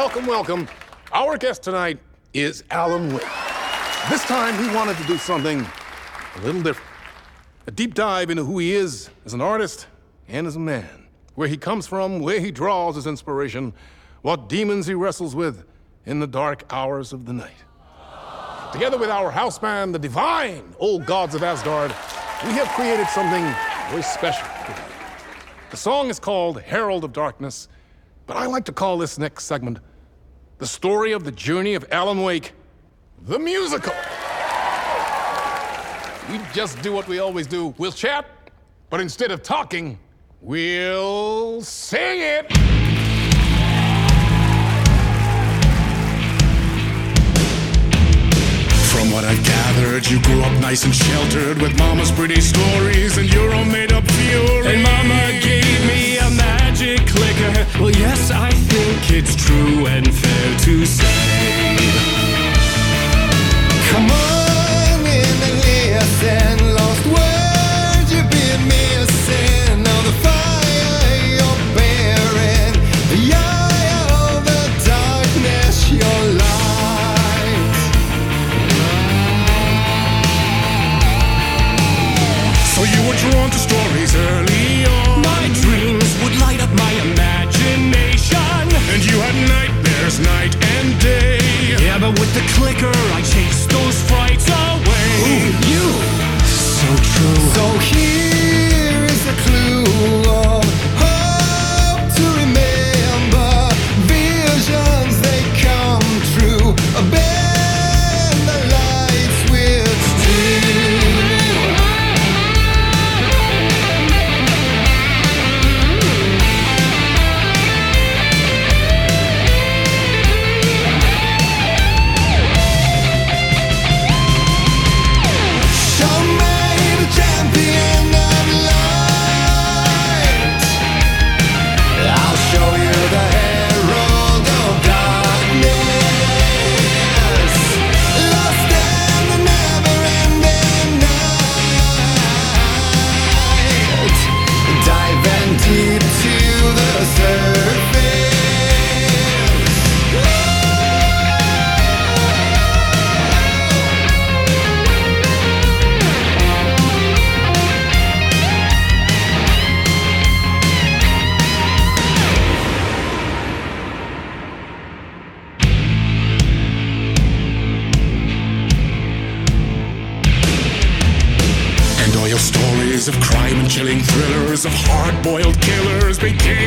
Welcome, welcome. Our guest tonight is Alan Wake. This time he wanted to do something a little different. A deep dive into who he is as an artist and as a man. Where he comes from, where he draws his inspiration, what demons he wrestles with in the dark hours of the night. Together with our house band, the divine old gods of Asgard, we have created something very special. The song is called Herald of Darkness, but I like to call this next segment the story of the journey of Alan Wake, the musical. We just do what we always do we'll chat, but instead of talking, we'll sing it. From what I've gathered, you grew up nice and sheltered with mama's pretty stories and your own made up fury. And mama gave me a magic clicker. Well, yes, I think it's true and fair to say. Come on in and listen. Lost words you've been missing. All the fire you're bearing. The eye of the darkness, your light. So you were drawn to stories early with the clicker, I chased those frights away. You. So true. So here became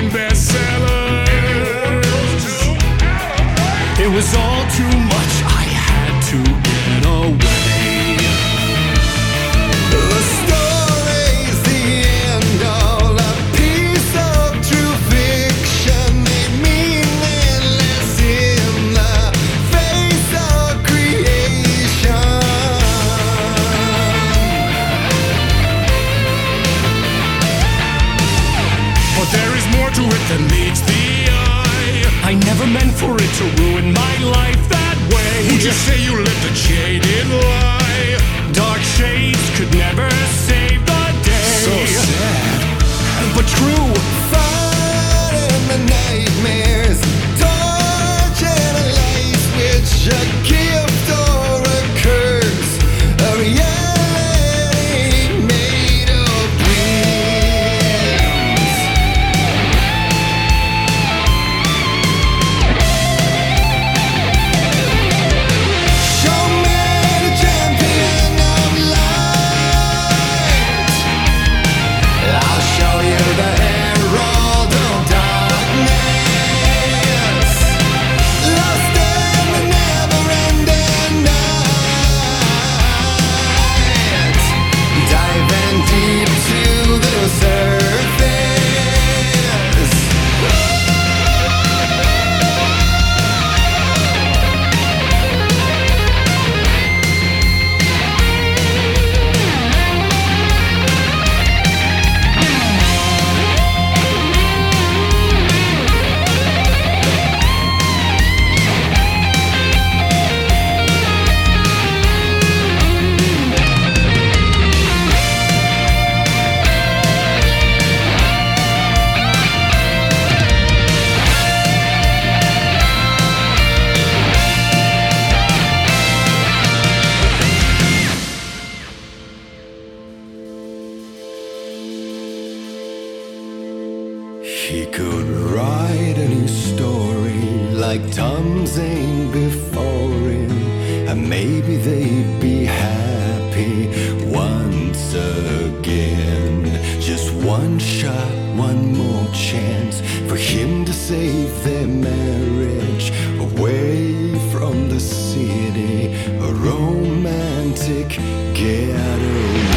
He could write a new story like Tom Zane before him, and maybe they'd be happy once again. Just one shot, one more chance for him to save their marriage away from the city, a romantic getaway.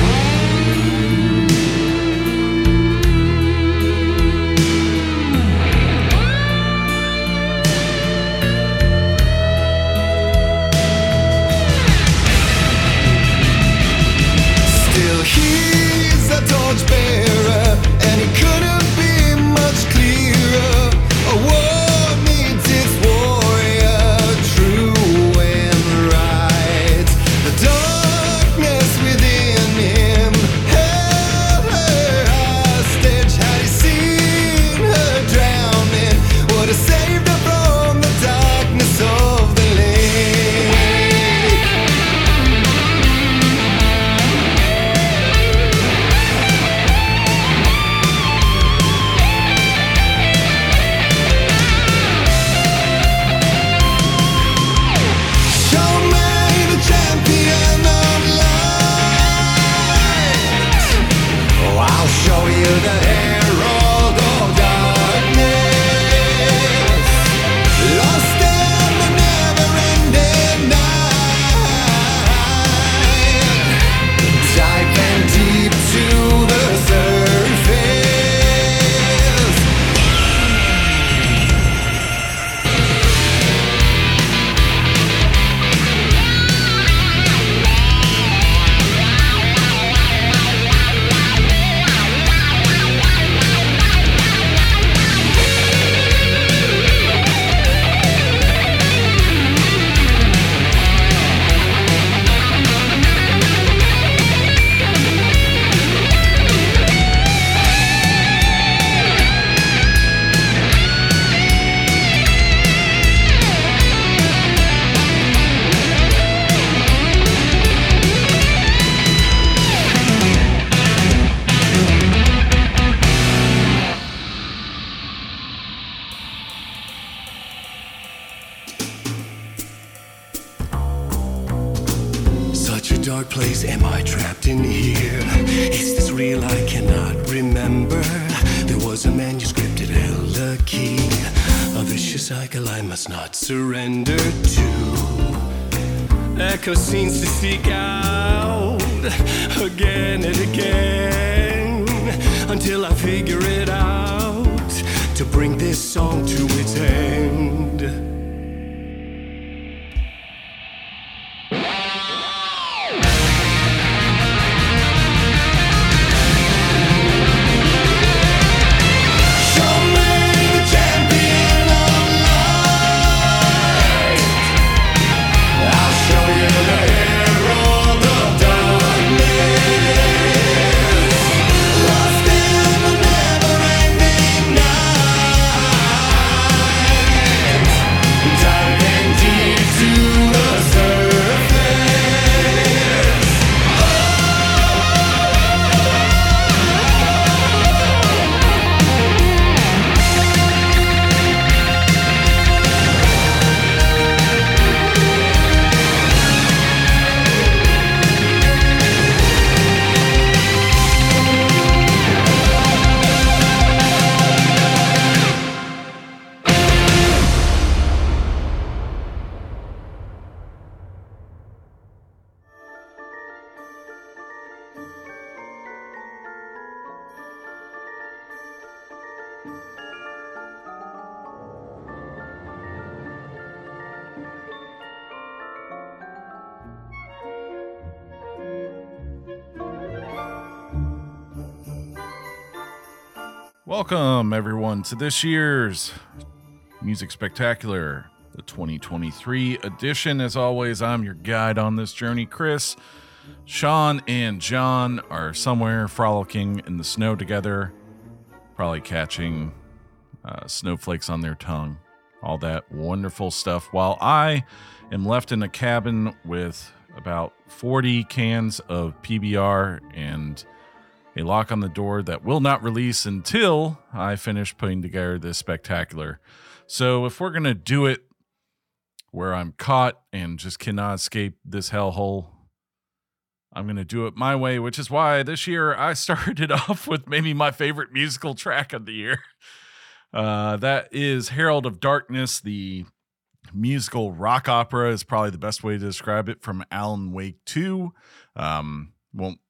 To this year's Music Spectacular, the 2023 edition. As always, I'm your guide on this journey, Chris. Sean and Jon are somewhere frolicking in the snow together, probably catching uh, snowflakes on their tongue, all that wonderful stuff, while I am left in a cabin with about 40 cans of PBR and a lock on the door that will not release until I finish putting together this spectacular. So if we're going to do it where I'm caught and just cannot escape this hellhole, I'm going to do it my way, which is why this year I started off with maybe my favorite musical track of the year. Uh, that is Herald of Darkness, the musical rock opera is probably the best way to describe it from Alan Wake 2. Um, won't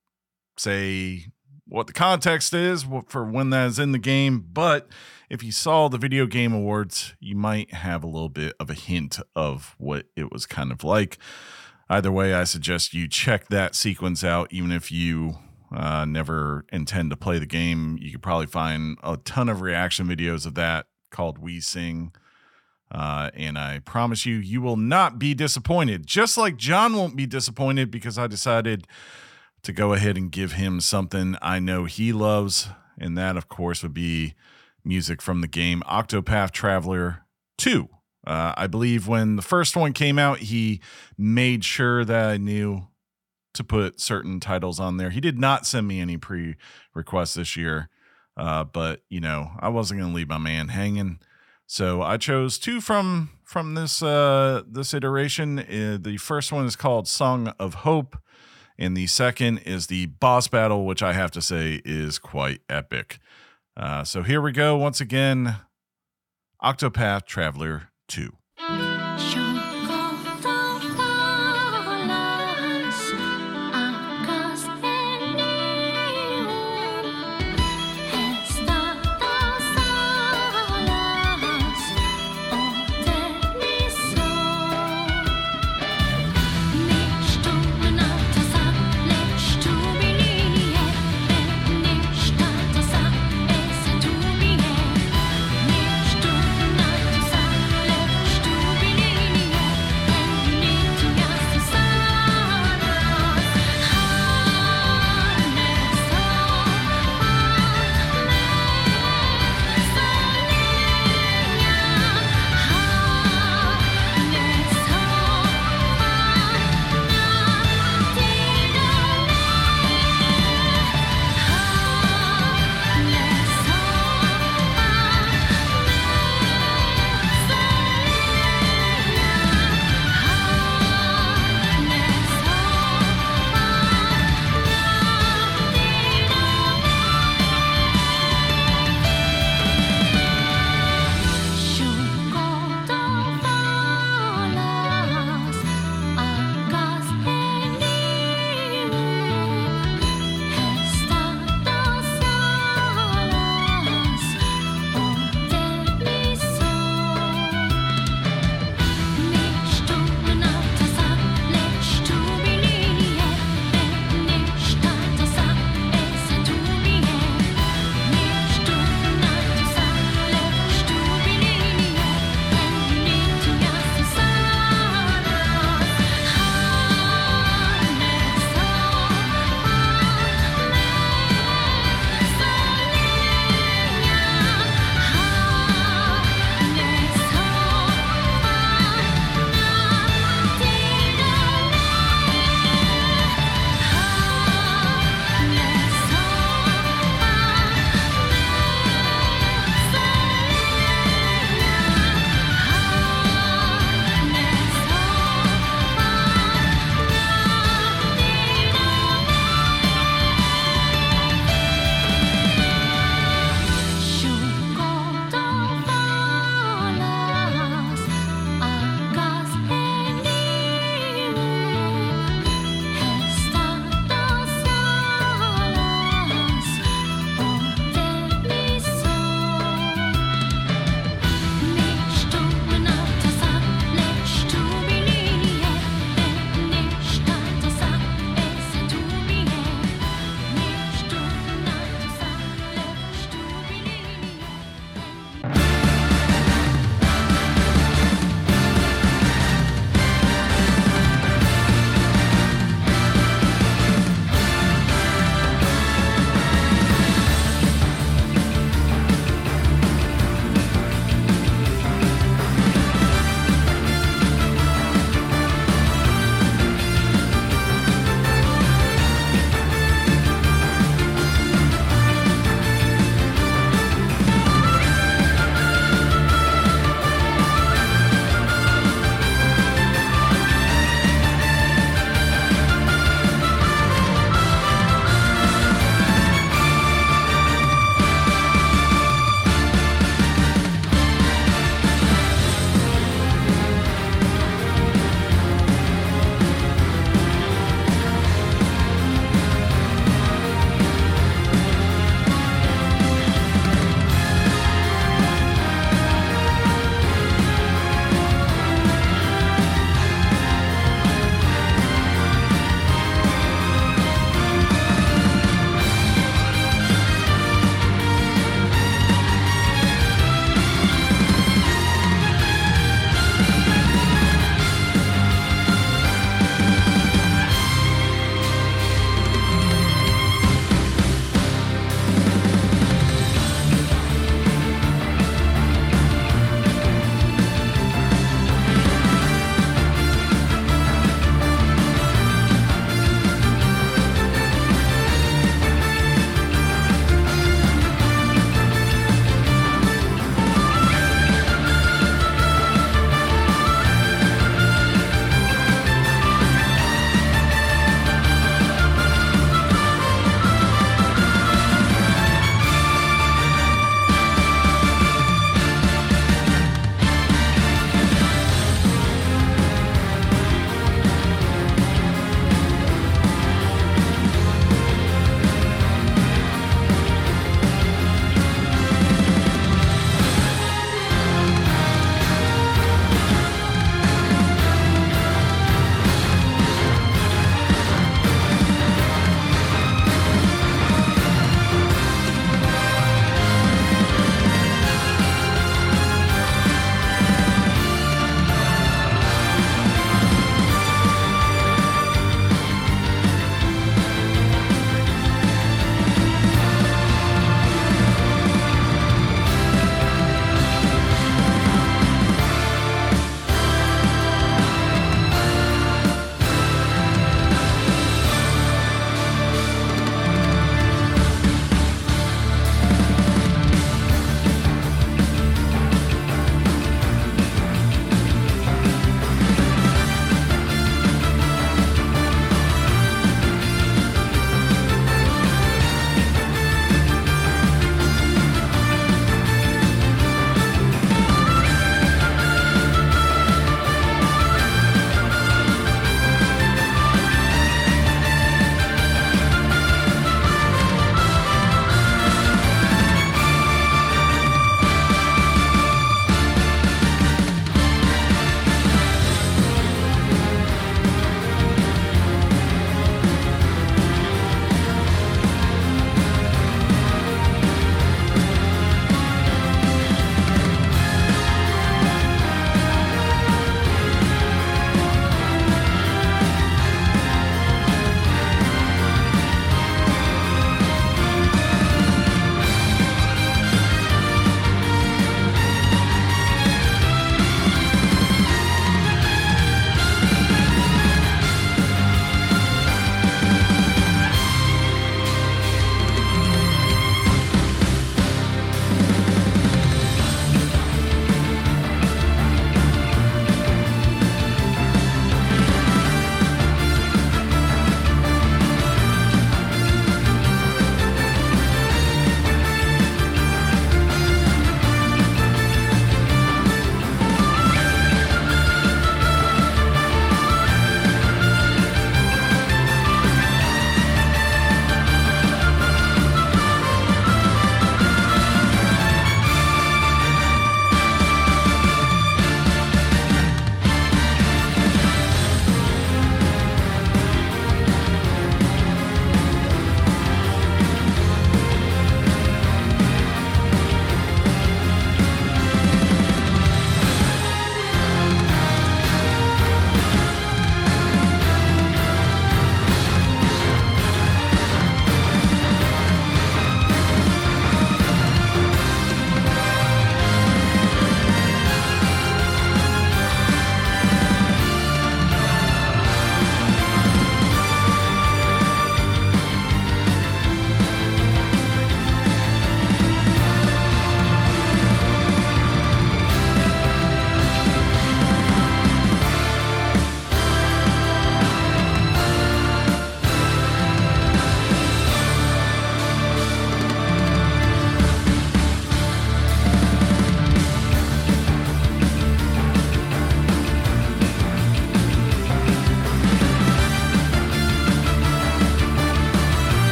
say what the context is for when that is in the game, but if you saw the video game awards, you might have a little bit of a hint of what it was kind of like. Either way, I suggest you check that sequence out, even if you uh, never intend to play the game. You could probably find a ton of reaction videos of that called We Sing. Uh, and I promise you, you will not be disappointed. Just like Jon won't be disappointed because I decided to go ahead and give him something I know he loves. And that, of course, would be music from the game Octopath Traveler 2. Uh, I believe when the first one came out, he made sure that I knew to put certain titles on there. He did not send me any pre requests this year, uh, but you know I wasn't going to leave my man hanging, so I chose two from from this uh, this iteration. Uh, the first one is called "Song of Hope." And the second is the boss battle, which I have to say is quite epic. Uh, so here we go once again Octopath Traveler 2.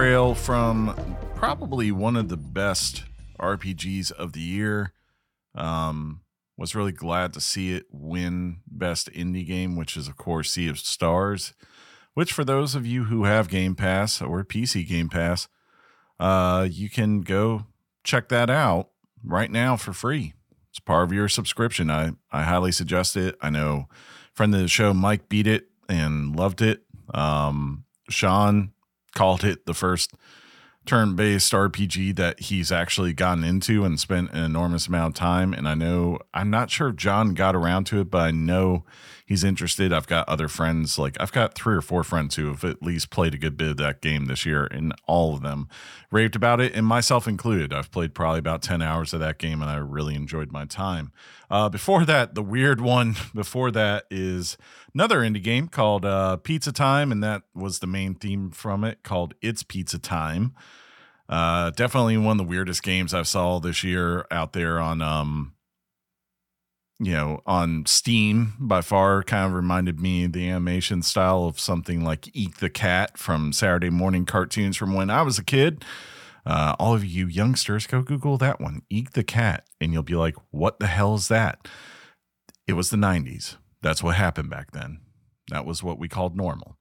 Trail from probably one of the best RPGs of the year. Um, was really glad to see it win Best Indie Game, which is, of course, Sea of Stars. Which, for those of you who have Game Pass or PC Game Pass, uh, you can go check that out right now for free. It's part of your subscription. I, I highly suggest it. I know friend of the show, Mike, beat it and loved it. Um, Sean called it the first turn based RPG that he's actually gotten into and spent an enormous amount of time. And I know, I'm not sure if Jon got around to it, but I know he's interested. I've got other friends, like I've got three or four friends who have at least played a good bit of that game this year, and all of them raved about it, and myself included. I've played probably about 10 hours of that game, and I really enjoyed my time. Uh, before that, the weird one before that is another indie game called uh, Pizza Time, and that was the main theme from it called It's Pizza Time. Uh, definitely one of the weirdest games I saw this year out there on um, you know, on Steam by far kind of reminded me the animation style of something like Eek the Cat from Saturday morning cartoons from when I was a kid. Uh, all of you youngsters, go Google that one, Eek the Cat, and you'll be like, what the hell is that? It was the 90s. That's what happened back then. That was what we called normal.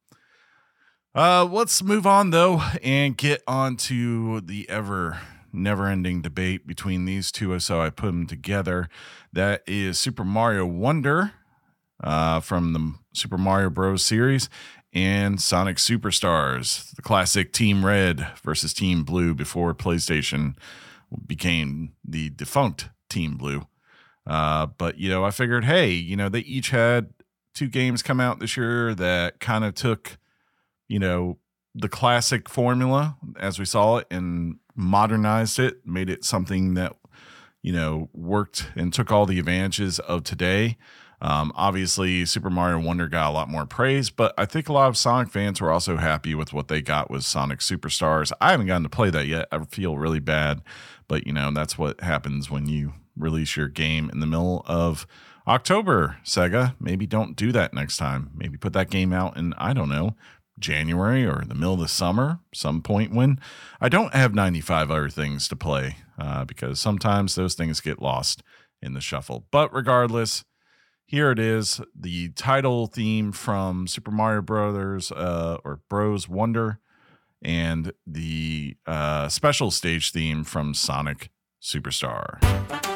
Uh, let's move on though and get on to the ever never ending debate between these two. So I put them together. That is Super Mario Wonder uh, from the Super Mario Bros. series and Sonic Superstars, the classic Team Red versus Team Blue before PlayStation became the defunct Team Blue. Uh, but, you know, I figured, hey, you know, they each had two games come out this year that kind of took, you know, the classic formula as we saw it and modernized it, made it something that you know worked and took all the advantages of today. Um, obviously, Super Mario Wonder got a lot more praise, but I think a lot of Sonic fans were also happy with what they got with Sonic Superstars. I haven't gotten to play that yet. I feel really bad, but you know that's what happens when you release your game in the middle of October. Sega, maybe don't do that next time. Maybe put that game out in I don't know January or the middle of the summer, some point when I don't have 95 other things to play uh, because sometimes those things get lost in the shuffle. But regardless, here it is the title theme from Super Mario Brothers uh, or Bros Wonder and the uh, special stage theme from Sonic Superstar.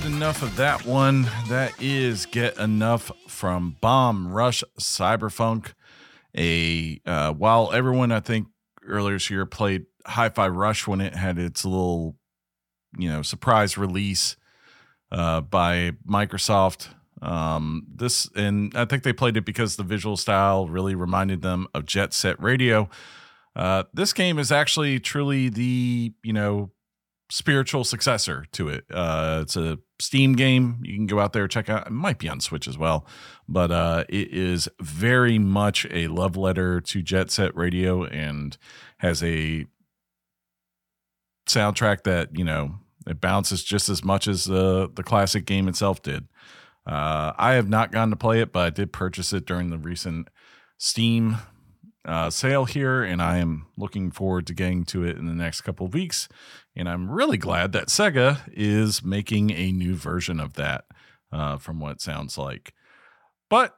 Get enough of that one. That is Get Enough from Bomb Rush Cyberfunk. A uh, while everyone I think earlier this year played Hi-Fi Rush when it had its little, you know, surprise release uh, by Microsoft. Um, this and I think they played it because the visual style really reminded them of Jet Set Radio. Uh, this game is actually truly the you know spiritual successor to it. Uh, it's a Steam game. You can go out there check out. It might be on Switch as well, but uh, it is very much a love letter to Jet Set Radio and has a soundtrack that you know it bounces just as much as the the classic game itself did. Uh, I have not gotten to play it, but I did purchase it during the recent Steam uh, sale here, and I am looking forward to getting to it in the next couple of weeks. And I'm really glad that Sega is making a new version of that, uh, from what it sounds like. But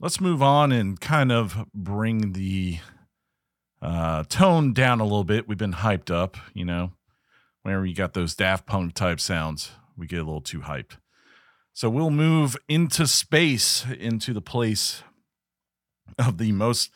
let's move on and kind of bring the uh, tone down a little bit. We've been hyped up, you know. Whenever you got those Daft Punk type sounds, we get a little too hyped. So we'll move into space, into the place of the most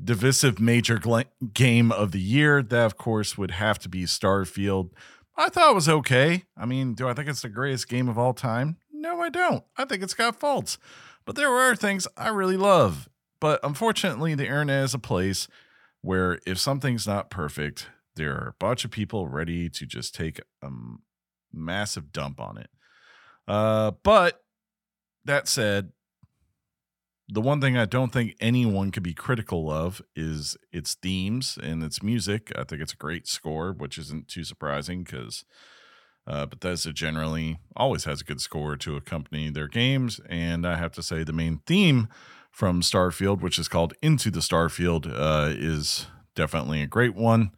divisive major gl- game of the year. That, of course, would have to be Starfield. I thought it was okay. I mean, do I think it's the greatest game of all time? No, I don't. I think it's got faults. But there are things I really love. But unfortunately, the internet is a place where if something's not perfect, there are a bunch of people ready to just take a massive dump on it. Uh, but that said, the one thing I don't think anyone could be critical of is its themes and its music. I think it's a great score, which isn't too surprising because uh, Bethesda generally always has a good score to accompany their games. And I have to say, the main theme from Starfield, which is called Into the Starfield, uh, is definitely a great one.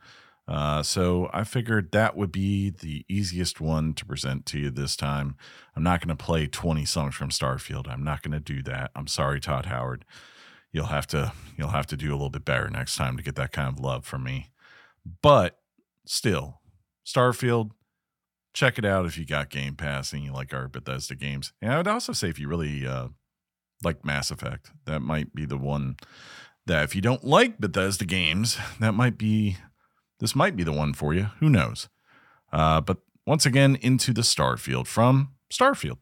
Uh, so I figured that would be the easiest one to present to you this time. I'm not going to play 20 songs from Starfield. I'm not going to do that. I'm sorry, Todd Howard. You'll have to you'll have to do a little bit better next time to get that kind of love from me. But still, Starfield, check it out if you got Game Pass and you like our Bethesda games. And I would also say if you really uh, like Mass Effect, that might be the one that if you don't like Bethesda games, that might be this might be the one for you. Who knows? Uh, but once again, into the Starfield from Starfield.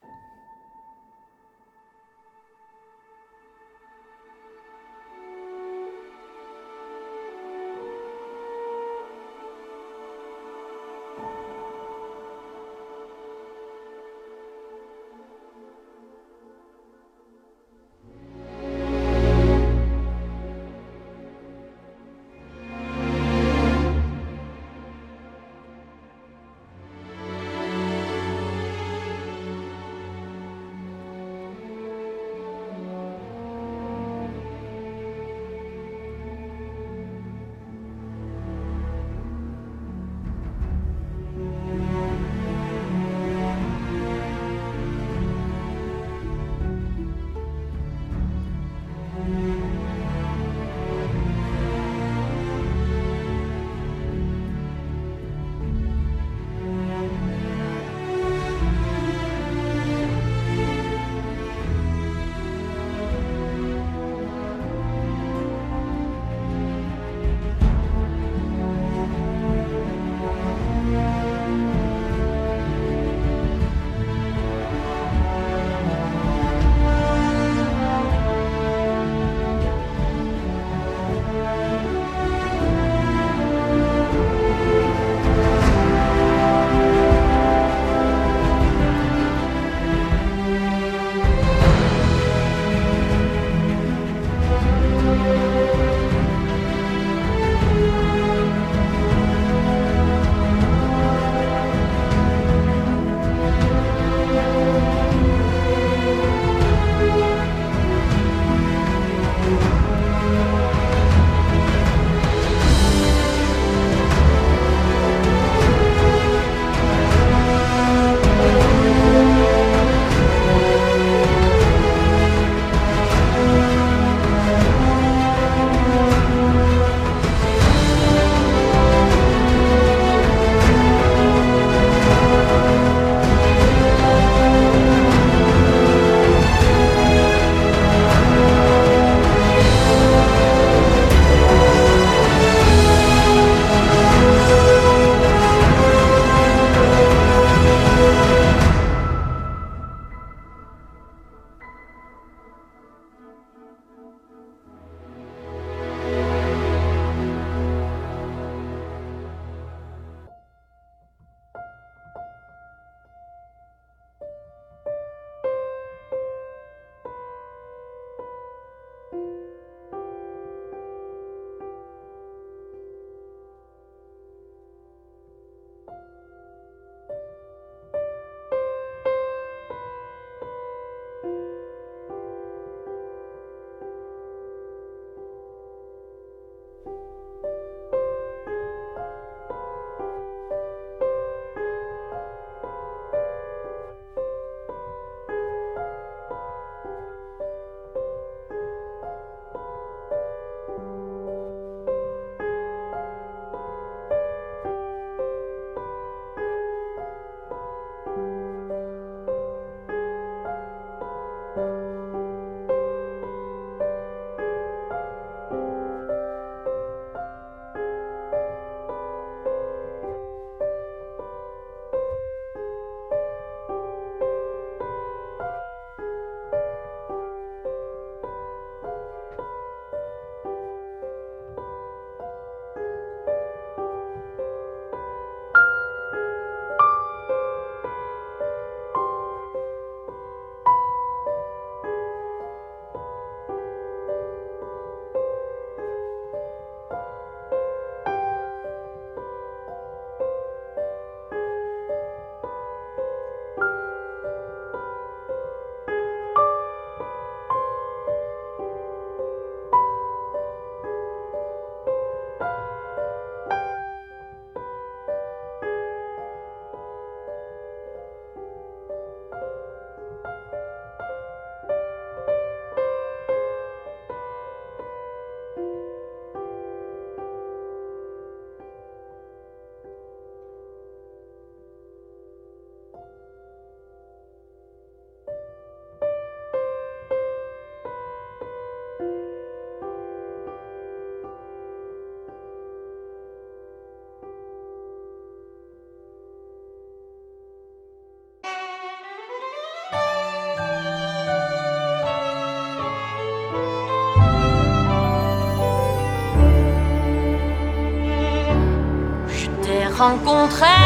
Rencontrer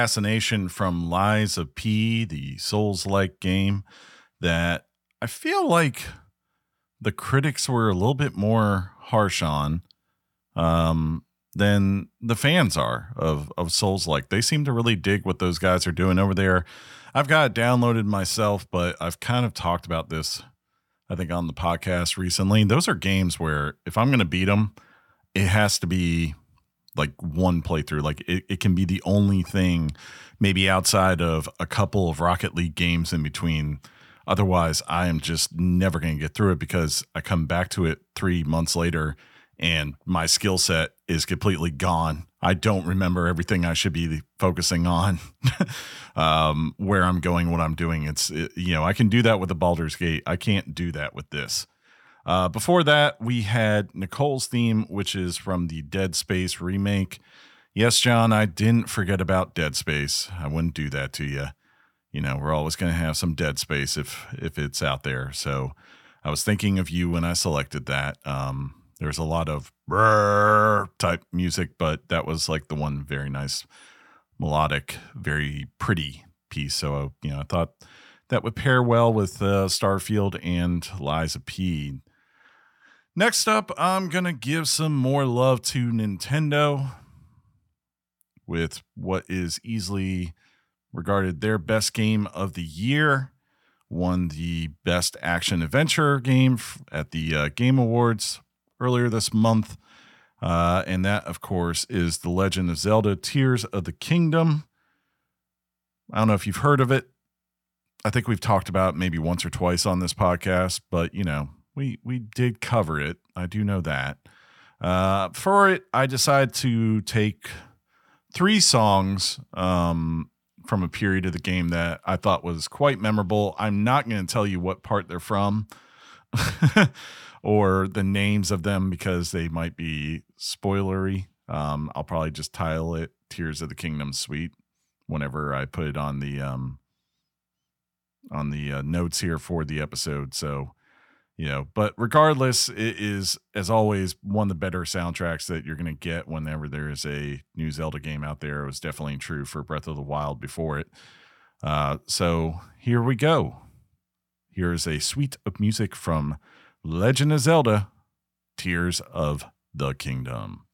Fascination from Lies of P, the Souls like game that I feel like the critics were a little bit more harsh on um, than the fans are of, of Souls like. They seem to really dig what those guys are doing over there. I've got it downloaded myself, but I've kind of talked about this, I think, on the podcast recently. Those are games where if I'm going to beat them, it has to be like one playthrough. Like it, it can be the only thing, maybe outside of a couple of Rocket League games in between. Otherwise, I am just never going to get through it because I come back to it three months later and my skill set is completely gone. I don't remember everything I should be focusing on, um, where I'm going, what I'm doing. It's, it, you know, I can do that with the Baldur's Gate. I can't do that with this. Uh, before that, we had Nicole's theme, which is from the Dead Space remake. Yes, Jon, I didn't forget about Dead Space. I wouldn't do that to you. You know, we're always going to have some Dead Space if if it's out there. So I was thinking of you when I selected that. Um, there's a lot of type music, but that was like the one very nice melodic, very pretty piece. So you know, I thought that would pair well with uh, Starfield and Lies of P. Next up, I'm going to give some more love to Nintendo with what is easily regarded their best game of the year. Won the best action adventure game at the uh, Game Awards earlier this month. Uh, and that, of course, is The Legend of Zelda Tears of the Kingdom. I don't know if you've heard of it. I think we've talked about maybe once or twice on this podcast, but you know, we we did cover it. I do know that. Uh, for it, I decided to take three songs um, from a period of the game that I thought was quite memorable. I'm not going to tell you what part they're from or the names of them because they might be spoilery. Um, I'll probably just title it "Tears of the Kingdom Suite" whenever I put it on the um, on the uh, notes here for the episode. So, you know, but regardless, it is as always one of the better soundtracks that you're going to get whenever there is a new Zelda game out there. It was definitely true for Breath of the Wild before it. Uh, so here we go. Here's a suite of music from Legend of Zelda: Tears of the Kingdom.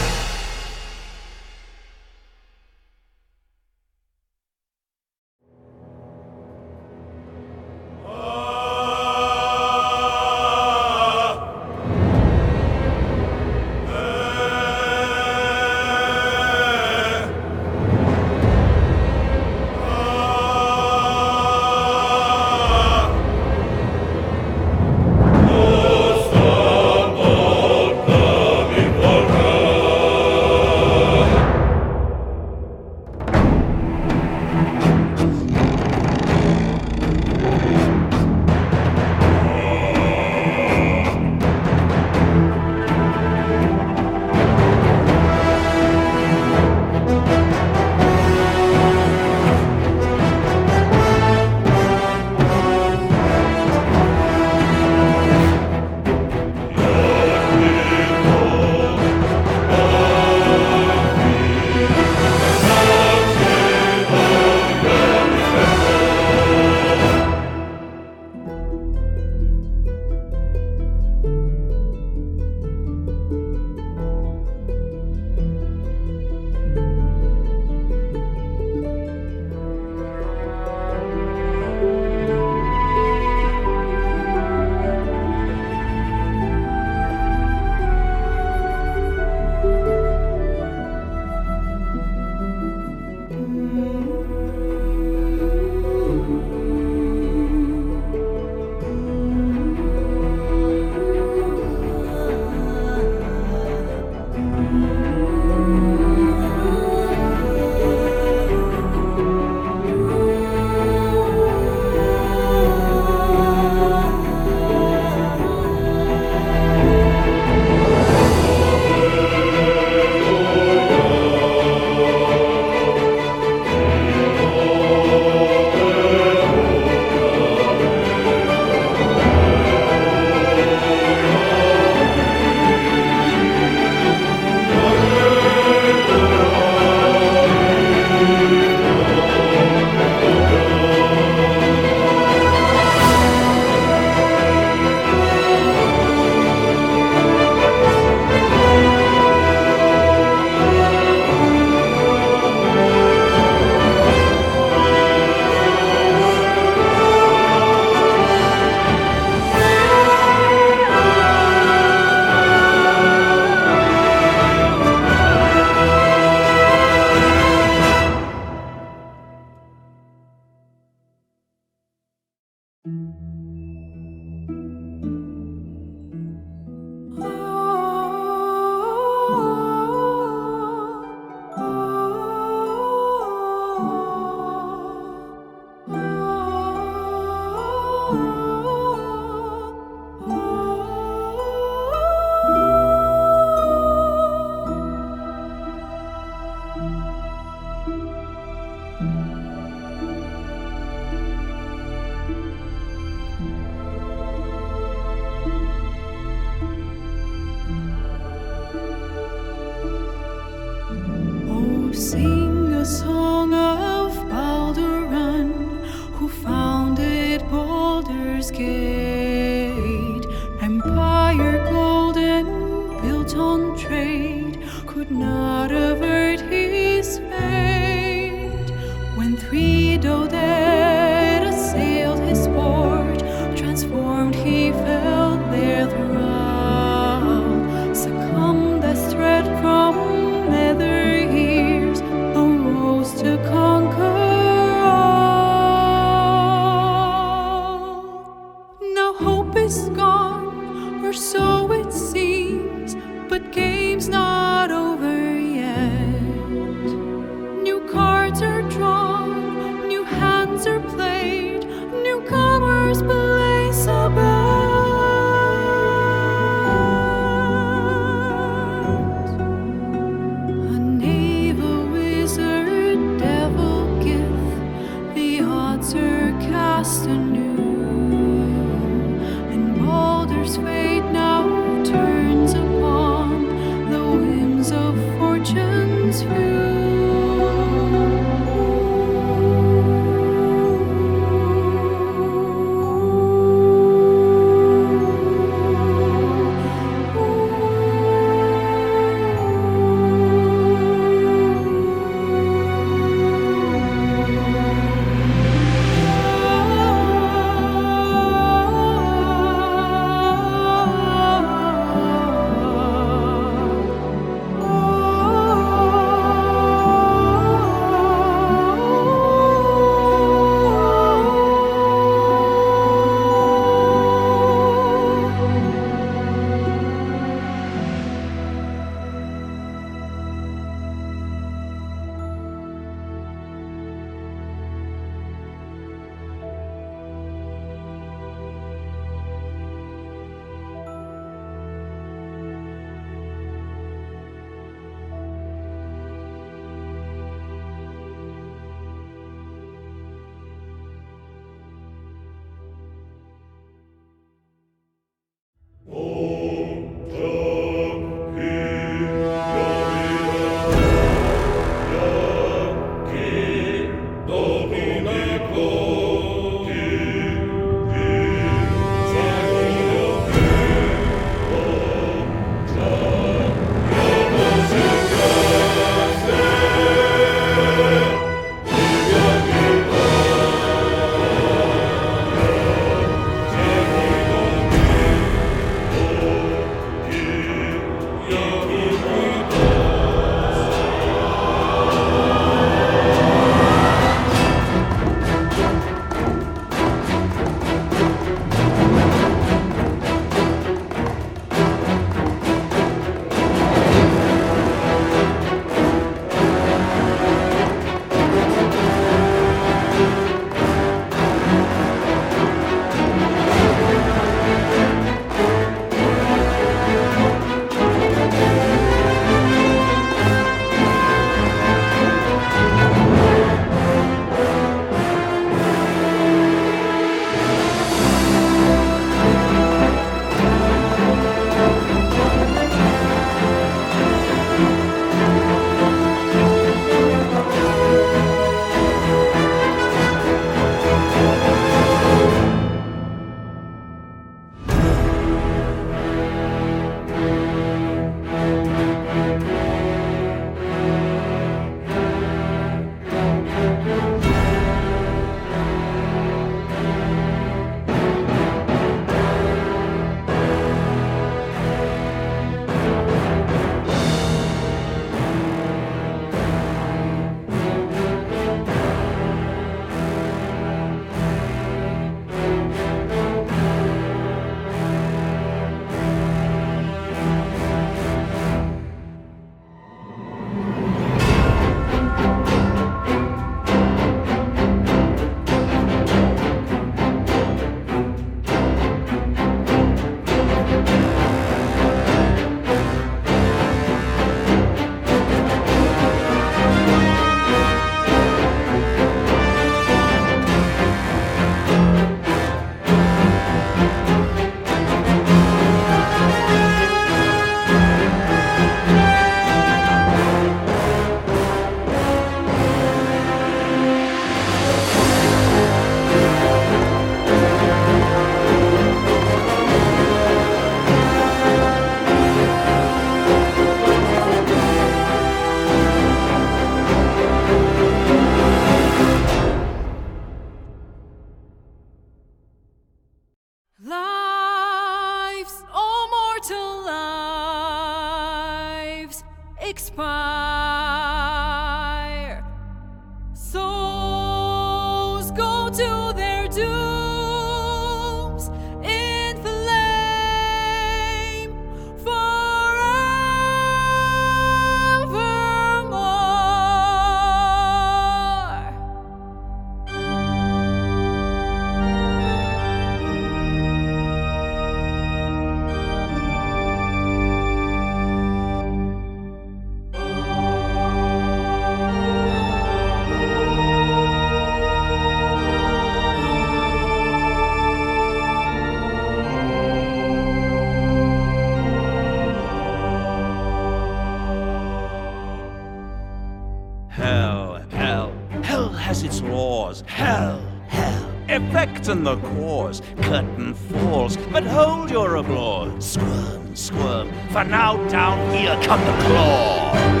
And the cause. Curtain falls, but hold your applause. Squirm, squirm, for now down here come the claws.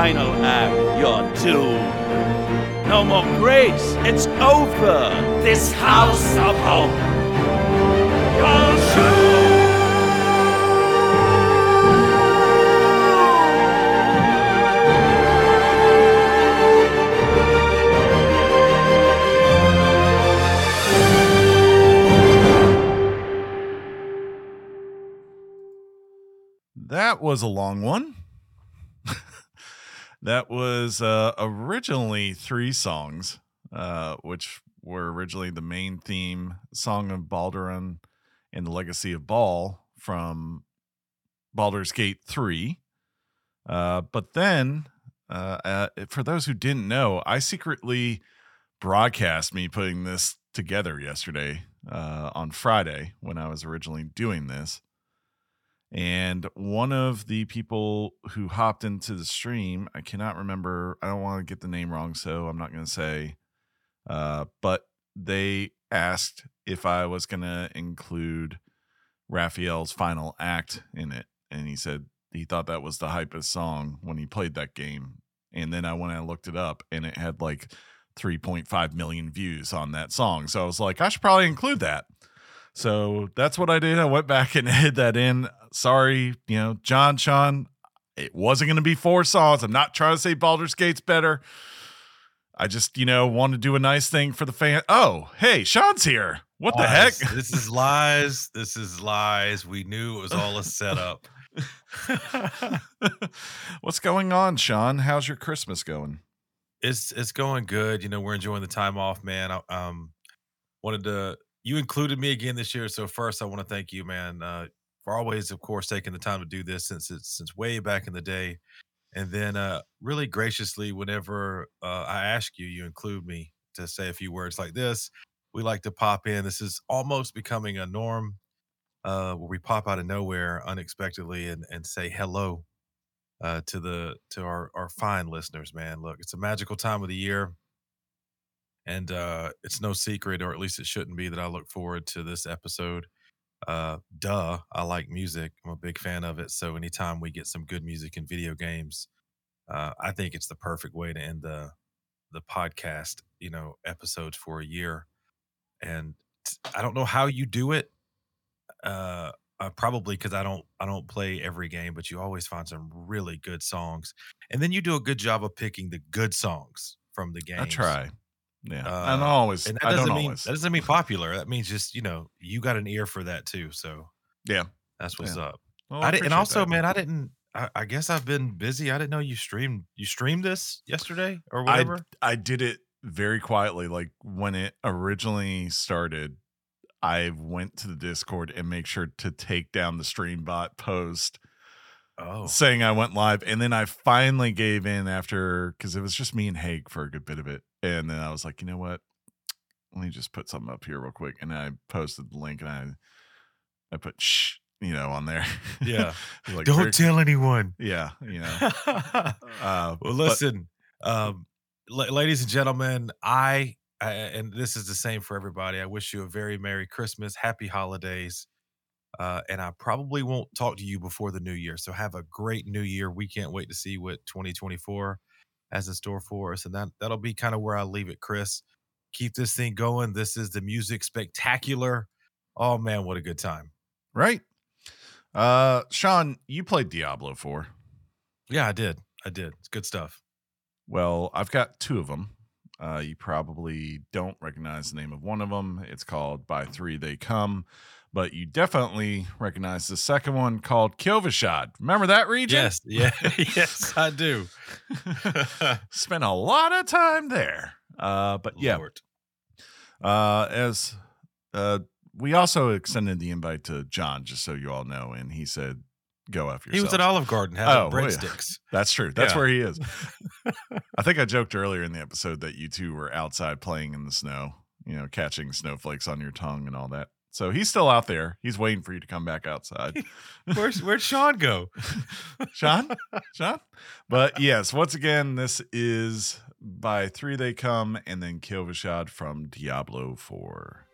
Final act, you're doomed. No more grace, it's over. This house of hope. That was a long one. Uh, originally three songs, uh, which were originally the main theme song of Balduran and the Legacy of Bhaal from Baldur's Gate 3. Uh, but then, uh, uh, for those who didn't know, I secretly broadcast me putting this together yesterday uh, on Friday when I was originally doing this. And one of the people who hopped into the stream, I cannot remember, I don't want to get the name wrong, so I'm not going to say, uh, but they asked if I was going to include Raphael's final act in it. And he said he thought that was the hypest song when he played that game. And then I went and looked it up and it had like 3.5 million views on that song. So I was like, I should probably include that. So that's what I did. I went back and hid that in. Sorry, you know, Jon, Sean, it wasn't going to be four songs. I'm not trying to say Baldur's Gate's better. I just, you know, want to do a nice thing for the fan. Oh, hey, Sean's here. What the heck? This is lies. This is lies. We knew it was all a setup. What's going on, Sean? How's your Christmas going? It's it's going good. You know, we're enjoying the time off, man. I um wanted to you included me again this year. So first I want to thank you, man, uh, for always, of course, taking the time to do this since it's since way back in the day. And then uh really graciously, whenever uh, I ask you, you include me to say a few words like this. We like to pop in. This is almost becoming a norm uh, where we pop out of nowhere unexpectedly and, and say hello uh, to the to our, our fine listeners, man. Look, it's a magical time of the year. And uh, it's no secret, or at least it shouldn't be, that I look forward to this episode. Uh, duh, I like music. I'm a big fan of it. So anytime we get some good music in video games, uh, I think it's the perfect way to end the the podcast, you know, episodes for a year. And t- I don't know how you do it. Uh, uh probably because I don't I don't play every game, but you always find some really good songs, and then you do a good job of picking the good songs from the game. I try. Yeah. Uh, and always, and that I doesn't don't mean always. that doesn't mean popular. That means just you know you got an ear for that too. So Yeah. that's what's Yeah. up. Well, I did, and also, that. man, I didn't. I, I guess I've been busy. I didn't know you streamed. You streamed this yesterday or I, whatever. I did it very quietly. Like when it originally started, I went to the Discord and make sure to take down the stream bot post oh, saying I went live. And then I finally gave in after because it was just me and Haig for a good bit of it. And then I was like, you know what? Let me just put something up here real quick. And I posted the link and I I put shh, you know, on there. yeah. like, Don't very- tell anyone. Yeah, you know. Uh, well, but- listen, um, la- ladies and gentlemen, I, I and this is the same for everybody. I wish you a very merry Christmas, happy holidays, uh, and I probably won't talk to you before the new year. So have a great new year. We can't wait to see what 2024 has in store for us, and that that'll be kind of where I leave it, Chris. keep this thing going. This is the music spectacular. Oh man, what a good time. Right. Uh Sean, you played Diablo 4. Yeah, I did. I did. It's good stuff. Well, I've got two of them. Uh, you probably don't recognize the name of one of them. It's called By Three They Come, but you definitely recognize the second one called Kyovashad. Remember that region? Yes, yeah, yes, I do. Spent a lot of time there. Uh, but yeah, uh, as uh, we also extended the invite to Jon, just so you all know, and he said, "Go after yourself." he was at Olive Garden having Oh, well, yeah. breadsticks. That's true. That's Yeah. where he is. I think I joked earlier in the episode that you two were outside playing in the snow, you know, catching snowflakes on your tongue and all that. So he's still out there. He's waiting for you to come back outside. Where's where'd Sean go? Sean? Sean? But yes, once again, this is by three they come and then Kyovashad from Diablo 4.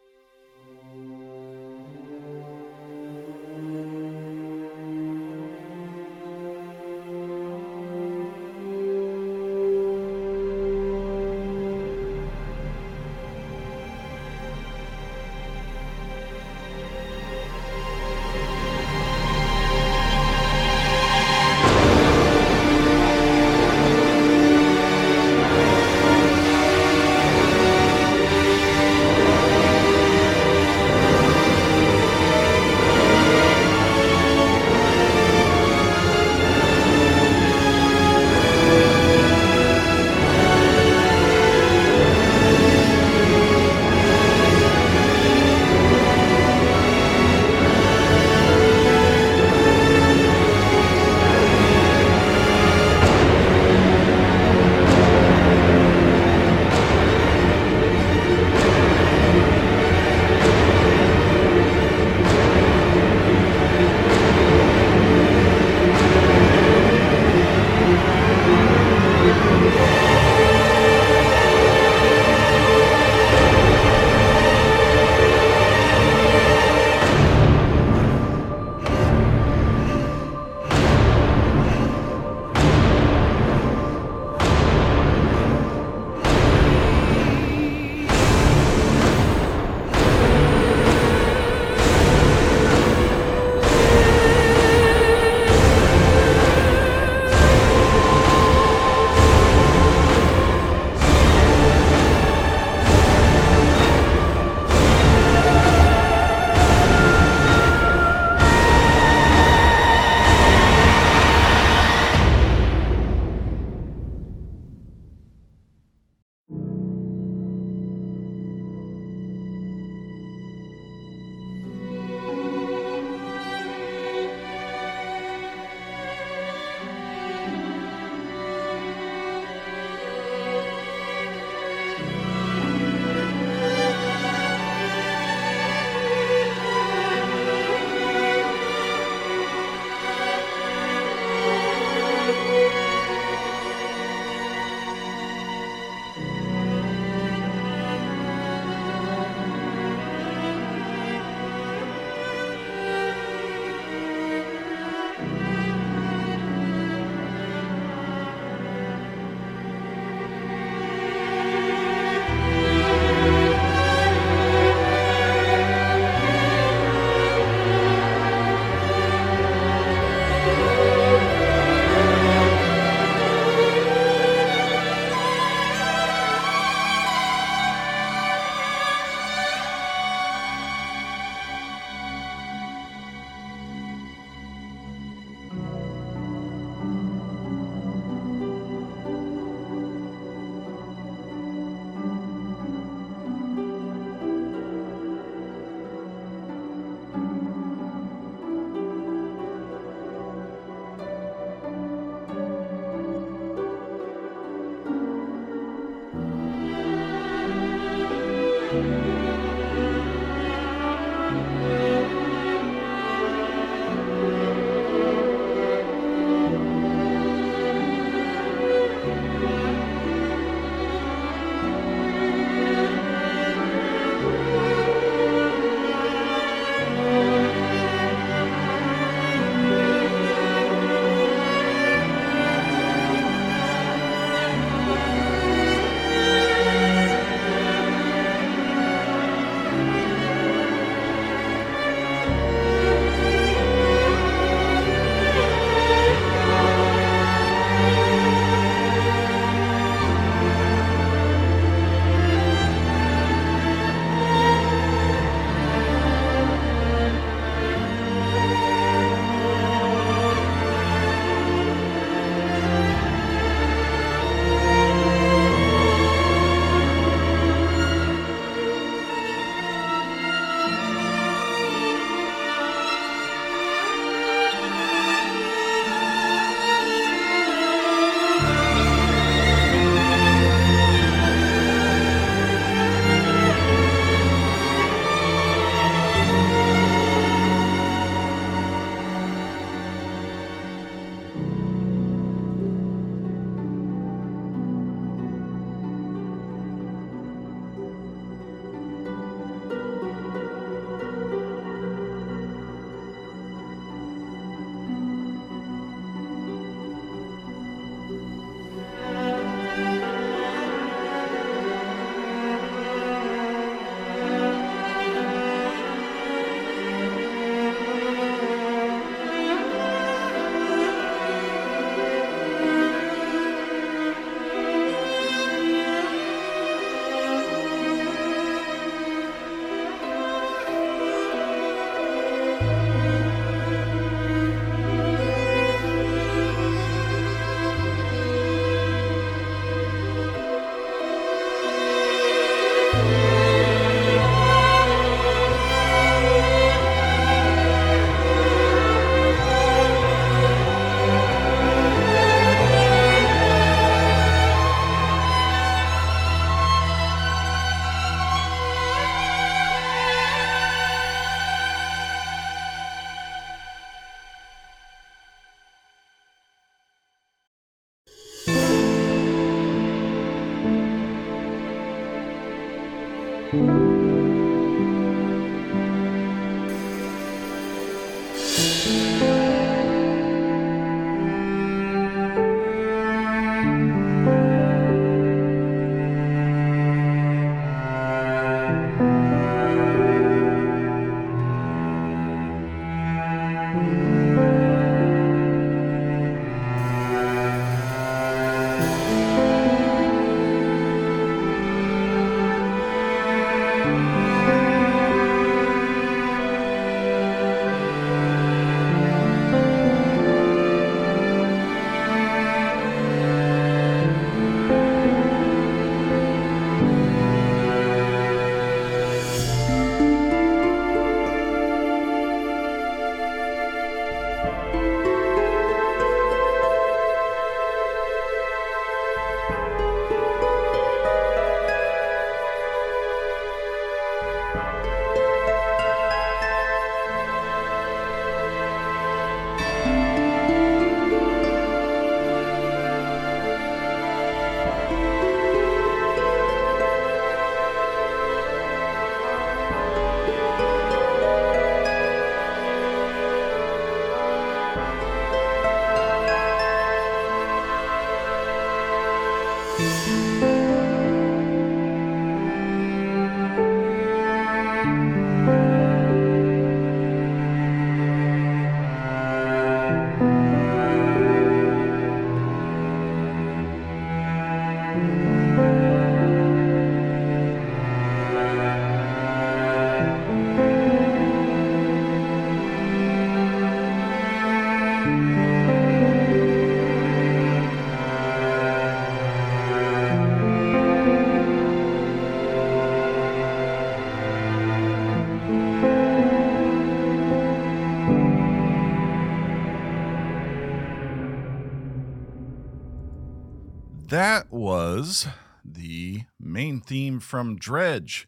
That was the main theme from Dredge,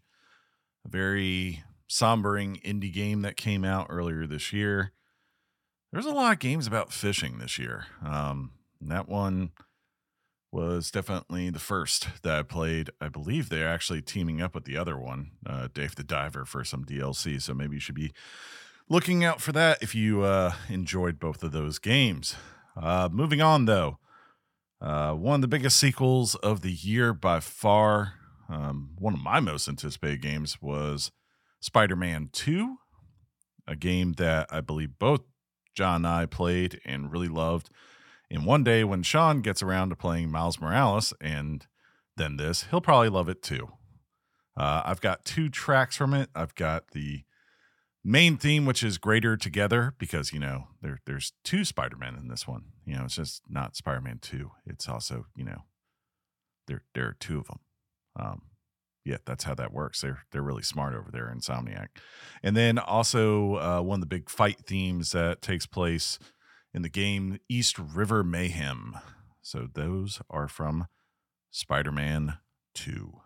a very sombering indie game that came out earlier this year. There's a lot of games about fishing this year. Um, that one was definitely the first that I played. I believe they're actually teaming up with the other one, uh, Dave the Diver, for some DLC. So maybe you should be looking out for that if you uh, enjoyed both of those games. Uh, moving on, though, uh, one of the biggest sequels of the year by far. Um, one of my most anticipated games was Spider Man 2, a game that I believe both Jon and I played and really loved. And one day when Sean gets around to playing Miles Morales and then this, he'll probably love it too. Uh, I've got two tracks from it. I've got the main theme, which is greater together, because you know there there's two Spider Men in this one. You know, it's just not Spider Man two. It's also you know there there are two of them. Um, yeah, that's how that works. They're they're really smart over there, Insomniac. And then also uh, one of the big fight themes that takes place in the game East River Mayhem. So those are from Spider Man Two.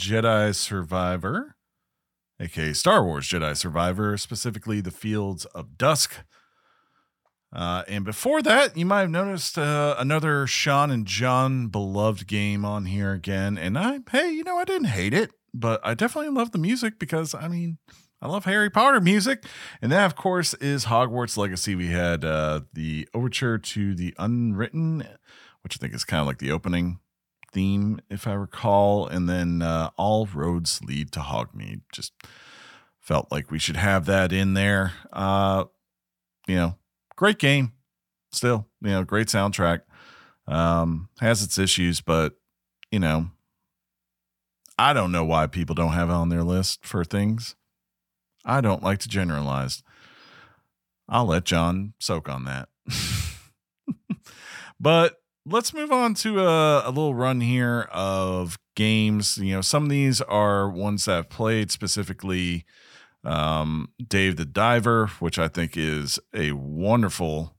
Jedi Survivor, aka Star Wars Jedi Survivor, specifically the Fields of Dusk. Uh, and before that, you might have noticed uh, another Sean and Jon beloved game on here again. And I, hey, you know, I didn't hate it, but I definitely love the music because, I mean, I love Harry Potter music. And that, of course, is Hogwarts Legacy. We had uh, the overture to the Unwritten, which I think is kind of like the opening theme, if I recall. And then uh, All Roads Lead to Hogsmeade. Just felt like we should have that in there. Uh, you know, great game still, you know, great soundtrack. Um, has its issues, but you know, I don't know why people don't have it on their list for things. I don't like to generalize. I'll let Jon soak on that. but let's move on to a, a little run here of games. You know, some of these are ones that I've played specifically. Um, Dave the Diver, which I think is a wonderful,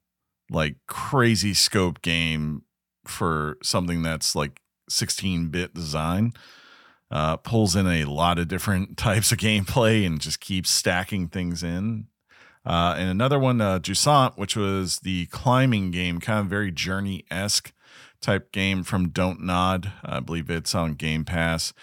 like crazy scope game for something that's like 16 bit design. Uh, pulls in a lot of different types of gameplay and just keeps stacking things in. Uh, and another one, uh, Jusant, which was the climbing game, kind of very journey esque type game from Don't Nod. I believe it's on Game Pass.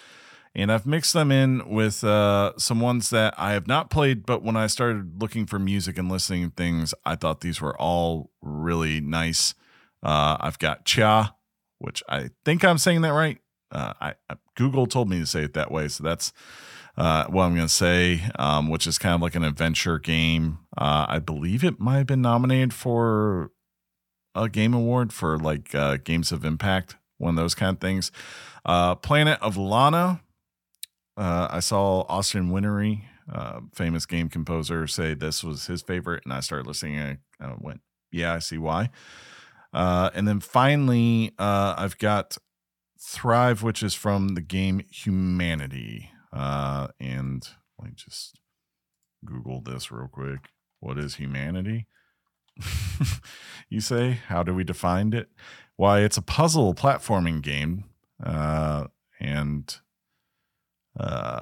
And I've mixed them in with uh, some ones that I have not played, but when I started looking for music and listening things, I thought these were all really nice. Uh, I've got Tchia, which I think I'm saying that right. Uh, I, I Google told me to say it that way, so that's uh, what I'm going to say. Um, which is kind of like an adventure game. Uh, I believe it might have been nominated for a game award for like uh, Games of Impact, one of those kind of things. Uh, Planet of Lana. Uh, I saw Austin Wintory, uh, famous game composer, say this was his favorite, and I started listening. And I went, "Yeah, I see why." And then finally, I've got Thrive, which is from the game Humanity. Uh, and let me just Google this real quick. What is humanity? you say, how do we define it? Why, it's a puzzle platforming game. Uh, and uh,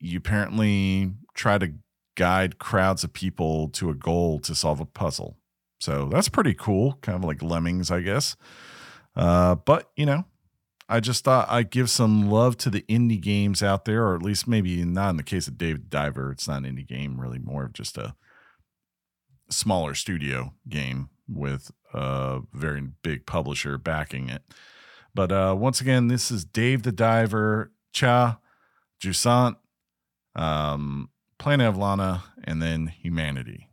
you apparently try to guide crowds of people to a goal to solve a puzzle. So that's pretty cool, kind of like lemmings, I guess. Uh, but you know, I just thought I'd give some love to the indie games out there, or at least maybe not in the case of Dave the Diver. It's not an indie game, really more of just a smaller studio game with a very big publisher backing it. But uh, once again, this is Dave the Diver, Tchia, Jusant, um, Planet of Lana, and then Humanity.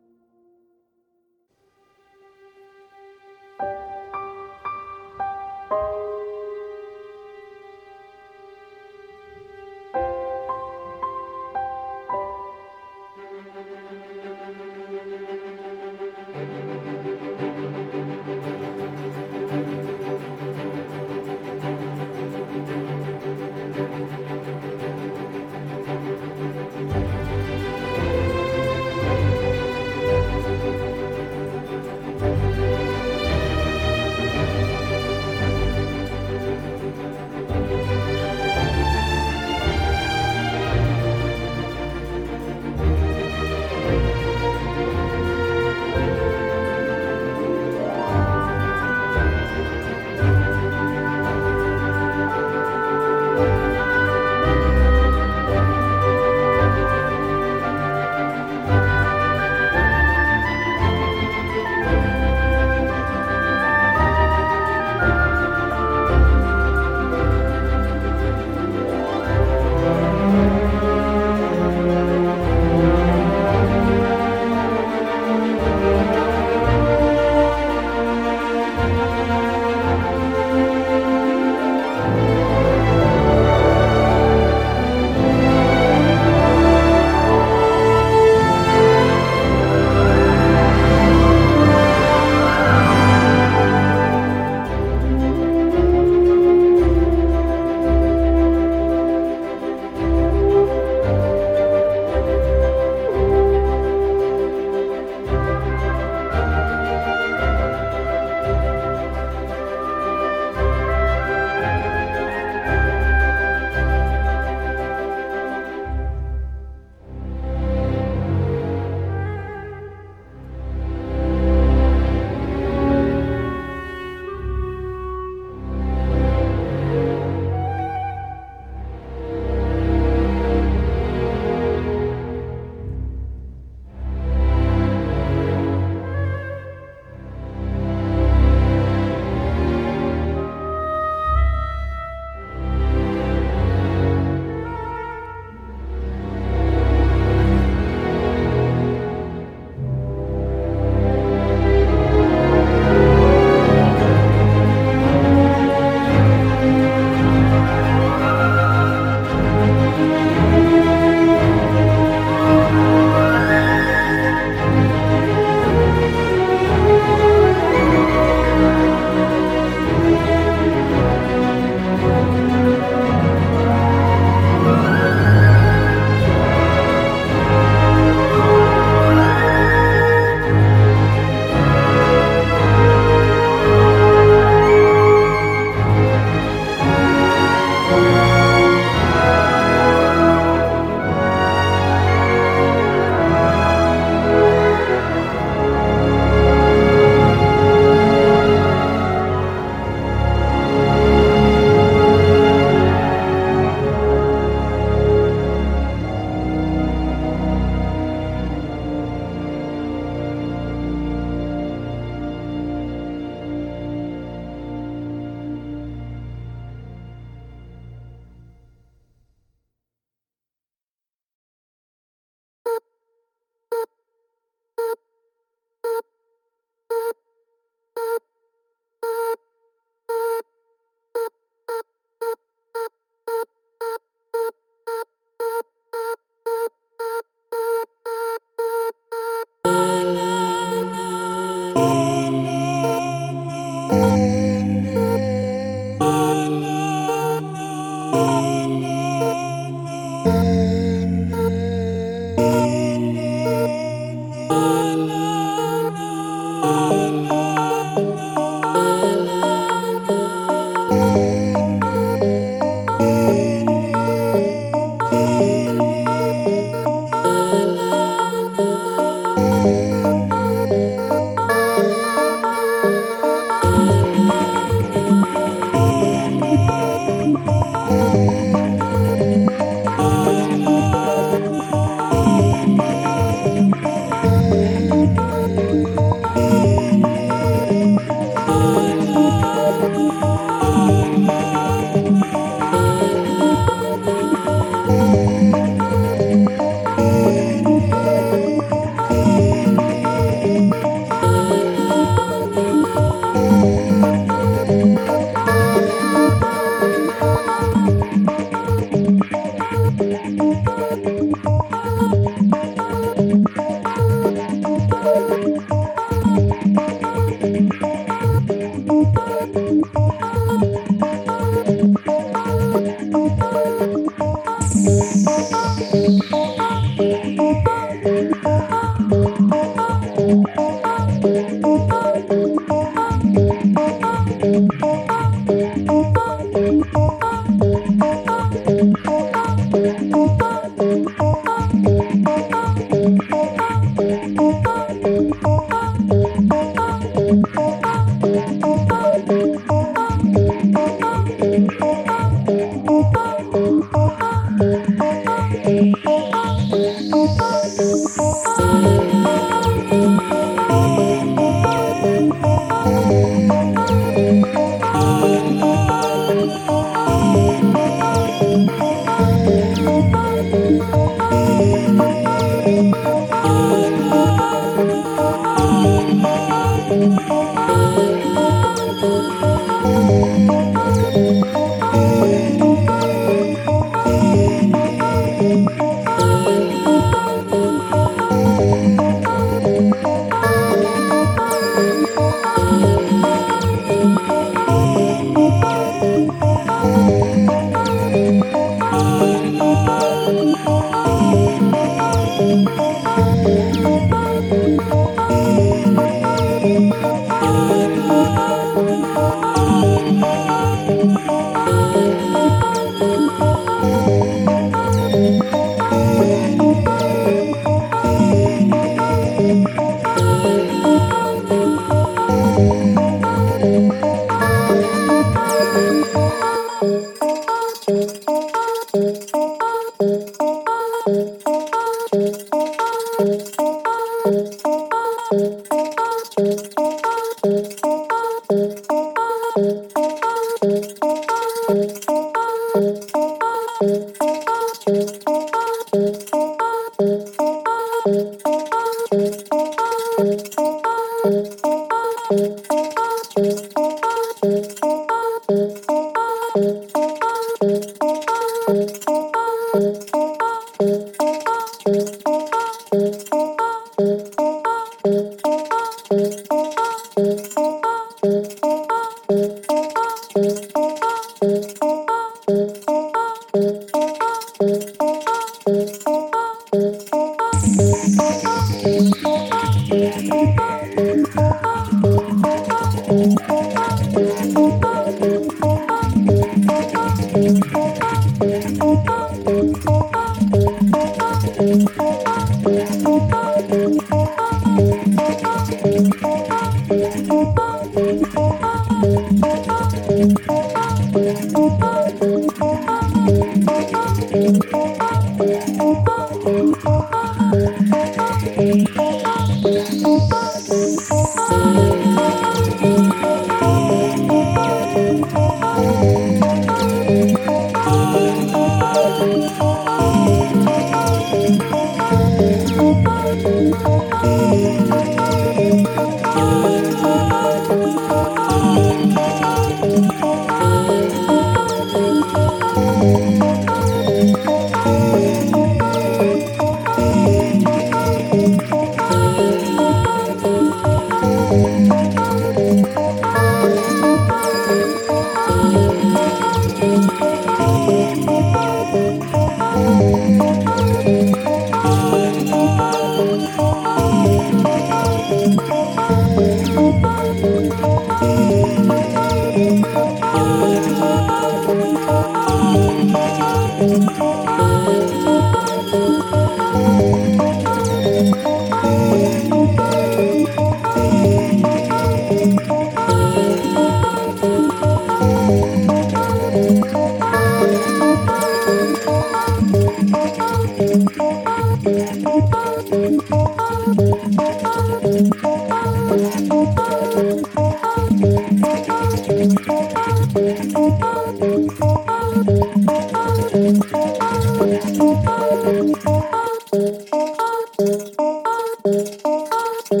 Now,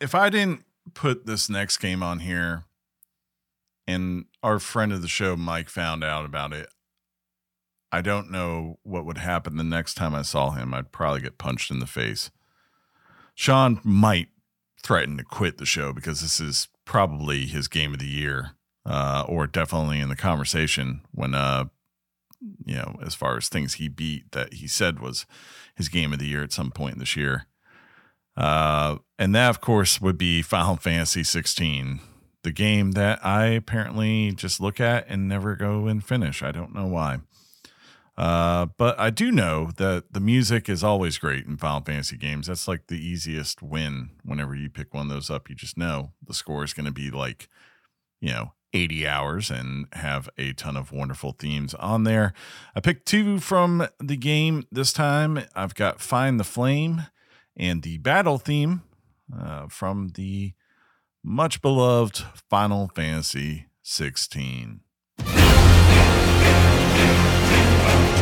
if I didn't put this next game on here and our friend of the show, Mike, found out about it, I don't know what would happen the next time I saw him. I'd probably get punched in the face. Sean might threaten to quit the show because this is probably his game of the year, uh, or definitely in the conversation when, uh, you know, as far as things he beat that he said was his game of the year at some point this year. Uh, and that, of course, would be Final Fantasy 16, the game that I apparently just look at and never go and finish. I don't know why. Uh, but I do know that the music is always great in Final Fantasy games. That's like the easiest win whenever you pick one of those up. You just know the score is going to be like, you know, 80 hours and have a ton of wonderful themes on there. I picked two from the game this time. I've got Find the Flame and the battle theme uh, from the much beloved Final Fantasy 16. Thank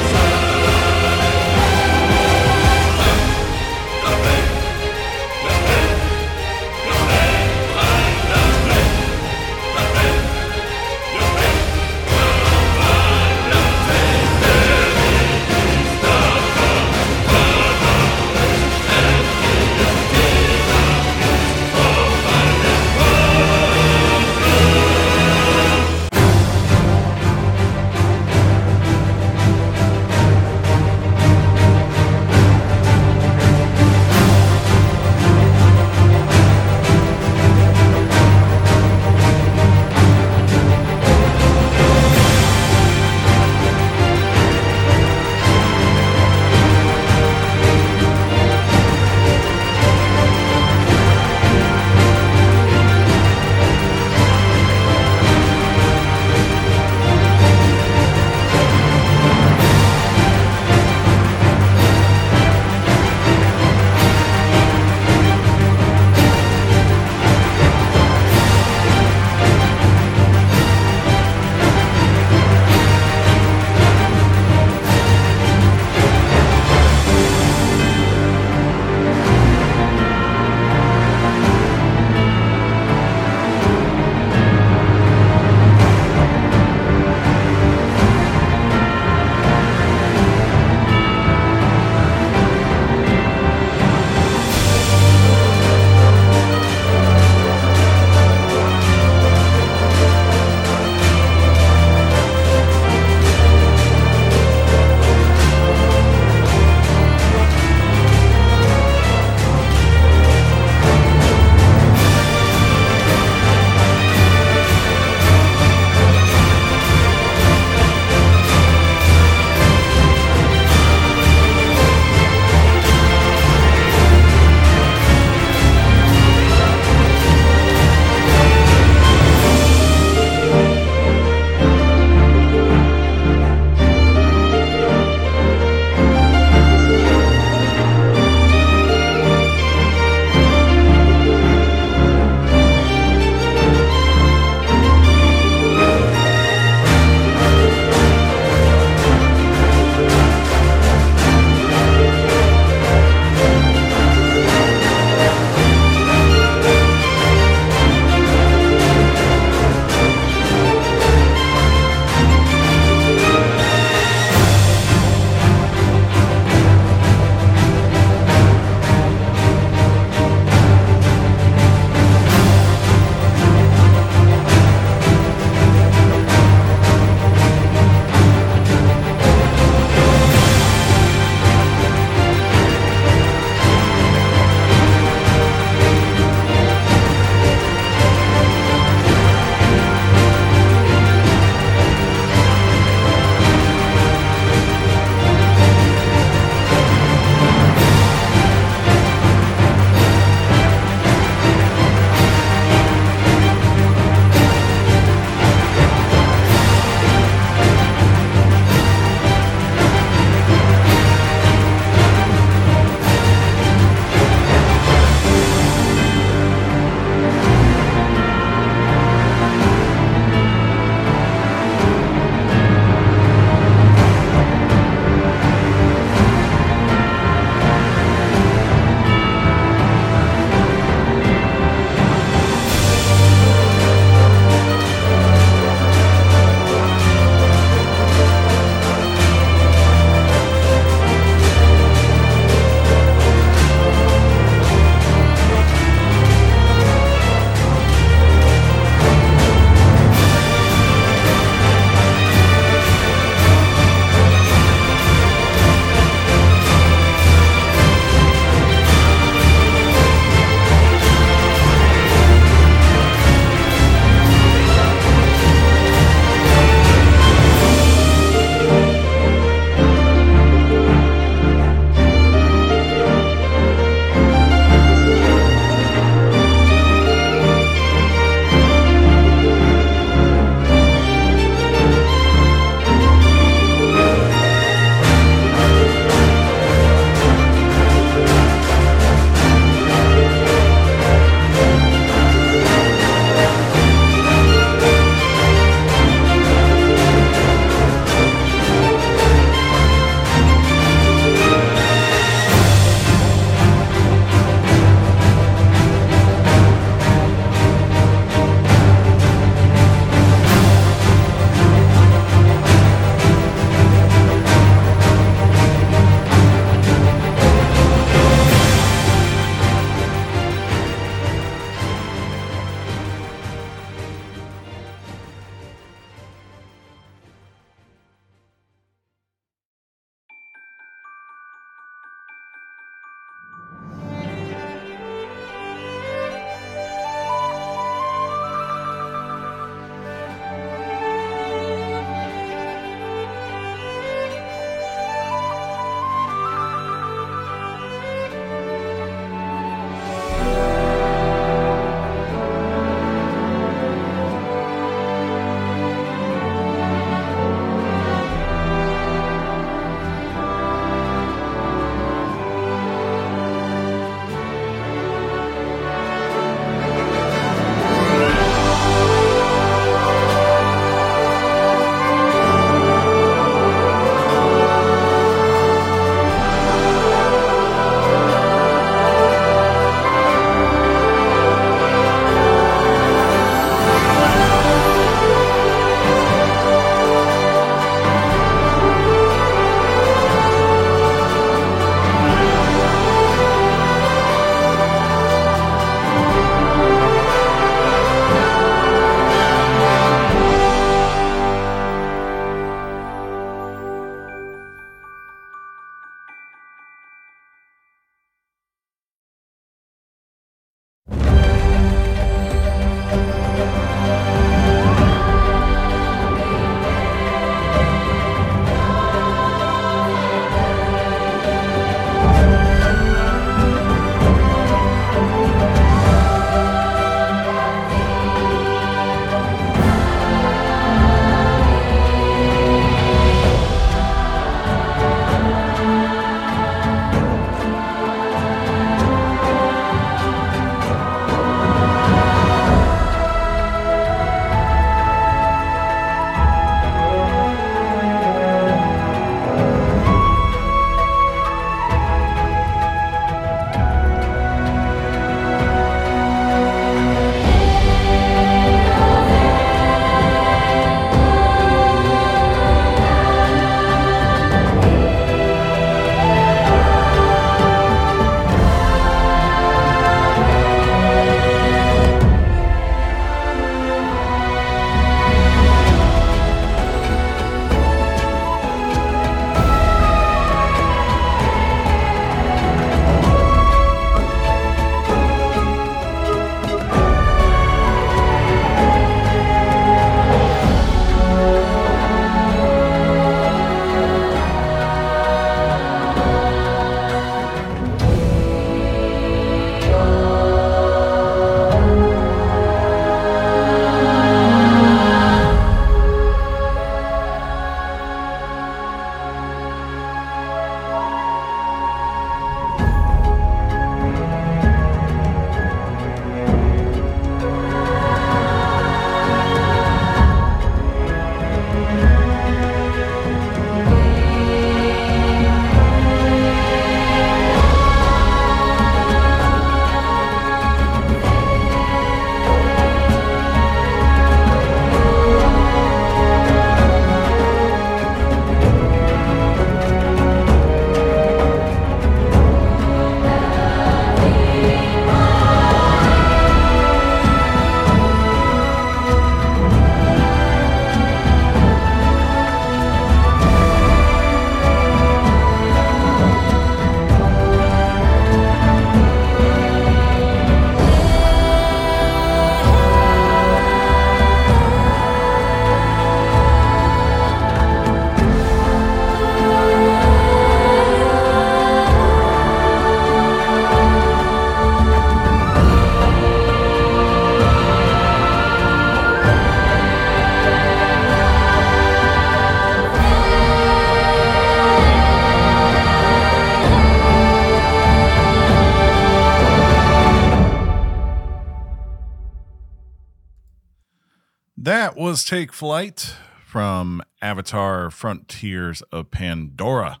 Was Take Flight from Avatar Frontiers of Pandora.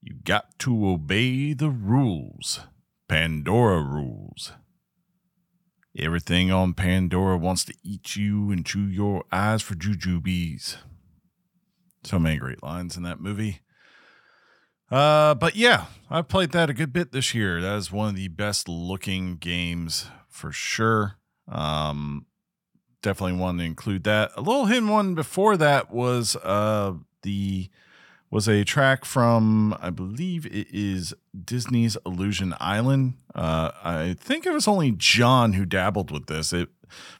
You got to obey the rules. Pandora rules. Everything on Pandora wants to eat you and chew your eyes for jujubes. So many great lines in that movie. Uh, but yeah, I played that a good bit this year. That is one of the best looking games for sure. Um, definitely wanted to include that. A little hidden one before that was uh the was a track from I believe it is Disney's Illusion Island. Uh, I think it was only Jon who dabbled with this. It,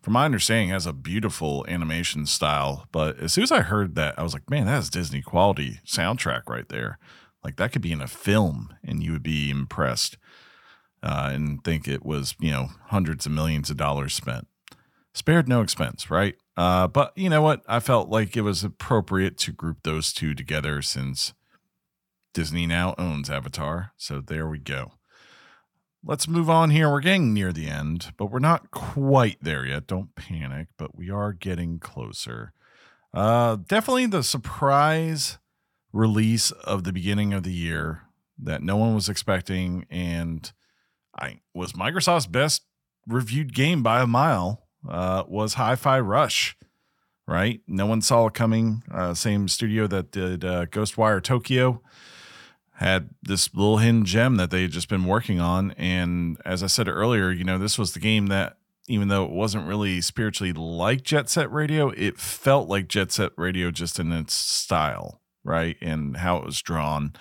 from my understanding, has a beautiful animation style. But as soon as I heard that, I was like, man, that's Disney quality soundtrack right there. Like that could be in a film, and you would be impressed uh, and think it was you know hundreds of millions of dollars spent spared no expense, right? Uh, but you know what? I felt like it was appropriate to group those two together since Disney now owns Avatar. So there we go. Let's move on here. We're getting near the end, but we're not quite there yet. Don't panic, but we are getting closer. Uh, definitely the surprise release of the beginning of the year that no one was expecting, and I was Microsoft's best reviewed game by a mile uh, was Hi-Fi Rush. Right, no one saw it coming. Uh, same studio that did uh, Ghostwire Tokyo had this little hidden gem that they had just been working on, and as I said earlier, you know, this was the game that even though it wasn't really spiritually like Jet Set Radio, it felt like Jet Set Radio just in its style, right, and how it was drawn.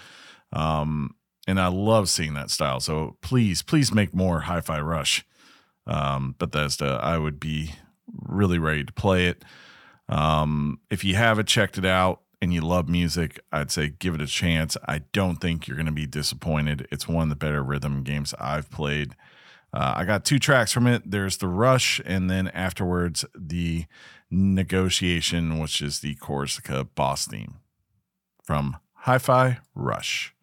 Um, and I love seeing that style. So please, please make more Hi-Fi Rush um, Bethesda, I would be really ready to play it. Um, if you haven't checked it out and you love music, I'd say give it a chance. I don't think you're going to be disappointed. It's one of the better rhythm games I've played. Uh, I got two tracks from it. There's the rush, and then afterwards the negotiation, which is the Korsica boss theme from Hi-Fi Rush.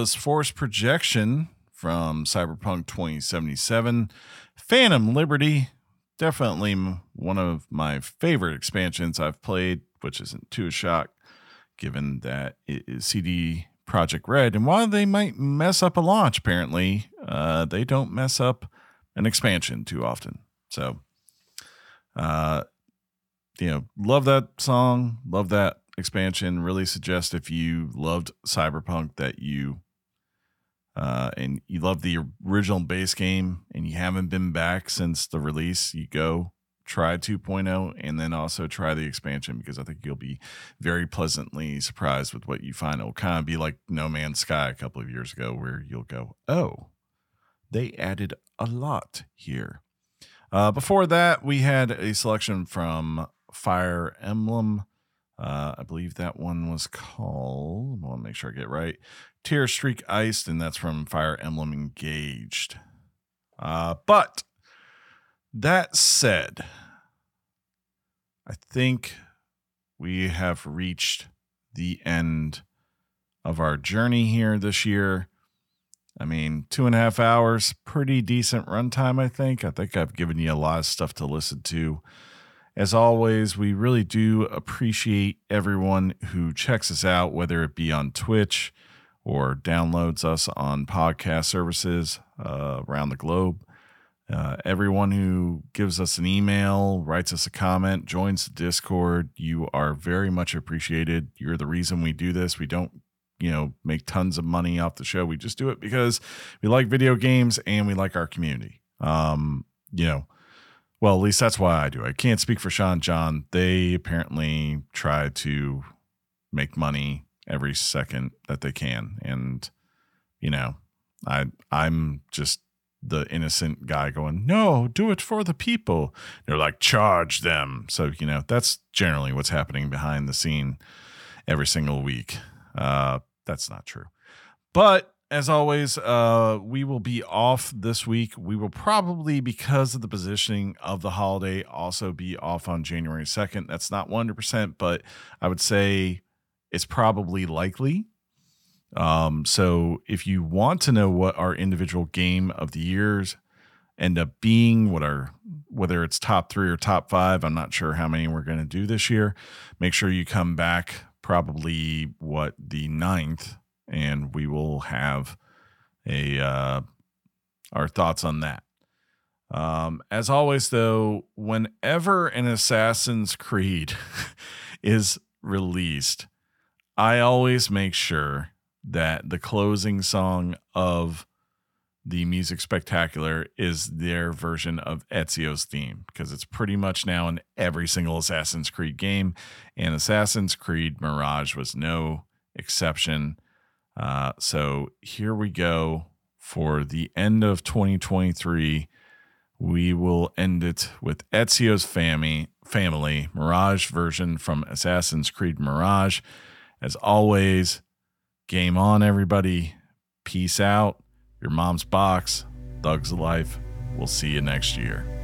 Was Force Projection from Cyberpunk 2077. Phantom Liberty, definitely one of my favorite expansions I've played, which isn't too a shock given that it is CD Projekt Red. And while they might mess up a launch, apparently, uh, they don't mess up an expansion too often. So, uh, you know, love that song, love that expansion. Really suggest if you loved Cyberpunk that you uh, and you love the original base game and you haven't been back since the release, you go try 2.0 and then also try the expansion because I think you'll be very pleasantly surprised with what you find. It'll kind of be like No Man's Sky a couple of years ago, where you'll go, oh, they added a lot here. Uh, before that, we had a selection from Fire Emblem. Uh, I believe that one was called, I want to make sure I get right, Tear Streak Iced, and that's from Fire Emblem Engaged. Uh, but that said, I think we have reached the end of our journey here this year. I mean, two and a half hours, pretty decent runtime, I think. I think I've given you a lot of stuff to listen to. As always, we really do appreciate everyone who checks us out, whether it be on Twitch or downloads us on podcast services uh, around the globe. Uh, everyone who gives us an email, writes us a comment, joins the Discord, you are very much appreciated. You're the reason we do this. We don't, you know, make tons of money off the show. We just do it because we like video games and we like our community. Um, you know, well, at least that's why I do. I can't speak for Sean John. They apparently try to make money every second that they can. And, you know, I I'm just the innocent guy going, No, do it for the people. They're like, charge them. So, you know, that's generally what's happening behind the scene every single week. Uh, that's not true. But as always, uh, we will be off this week. We will probably, because of the positioning of the holiday, also be off on January 2nd. That's not 100%, but I would say it's probably likely. Um, so if you want to know what our individual game of the years end up being, what our whether it's top three or top five, I'm not sure how many we're going to do this year. Make sure you come back probably what the ninth, and we will have a uh, our thoughts on that. Um, as always, though, whenever an Assassin's Creed is released, I always make sure that the closing song of the music spectacular is their version of Ezio's theme because it's pretty much now in every single Assassin's Creed game, and Assassin's Creed Mirage was no exception. Uh, so here we go for the end of 2023. We will end it with Ezio's family, family Mirage version from Assassin's Creed Mirage. As always, game on, everybody. Peace out. Your mom's box. Thugs life. We'll see you next year.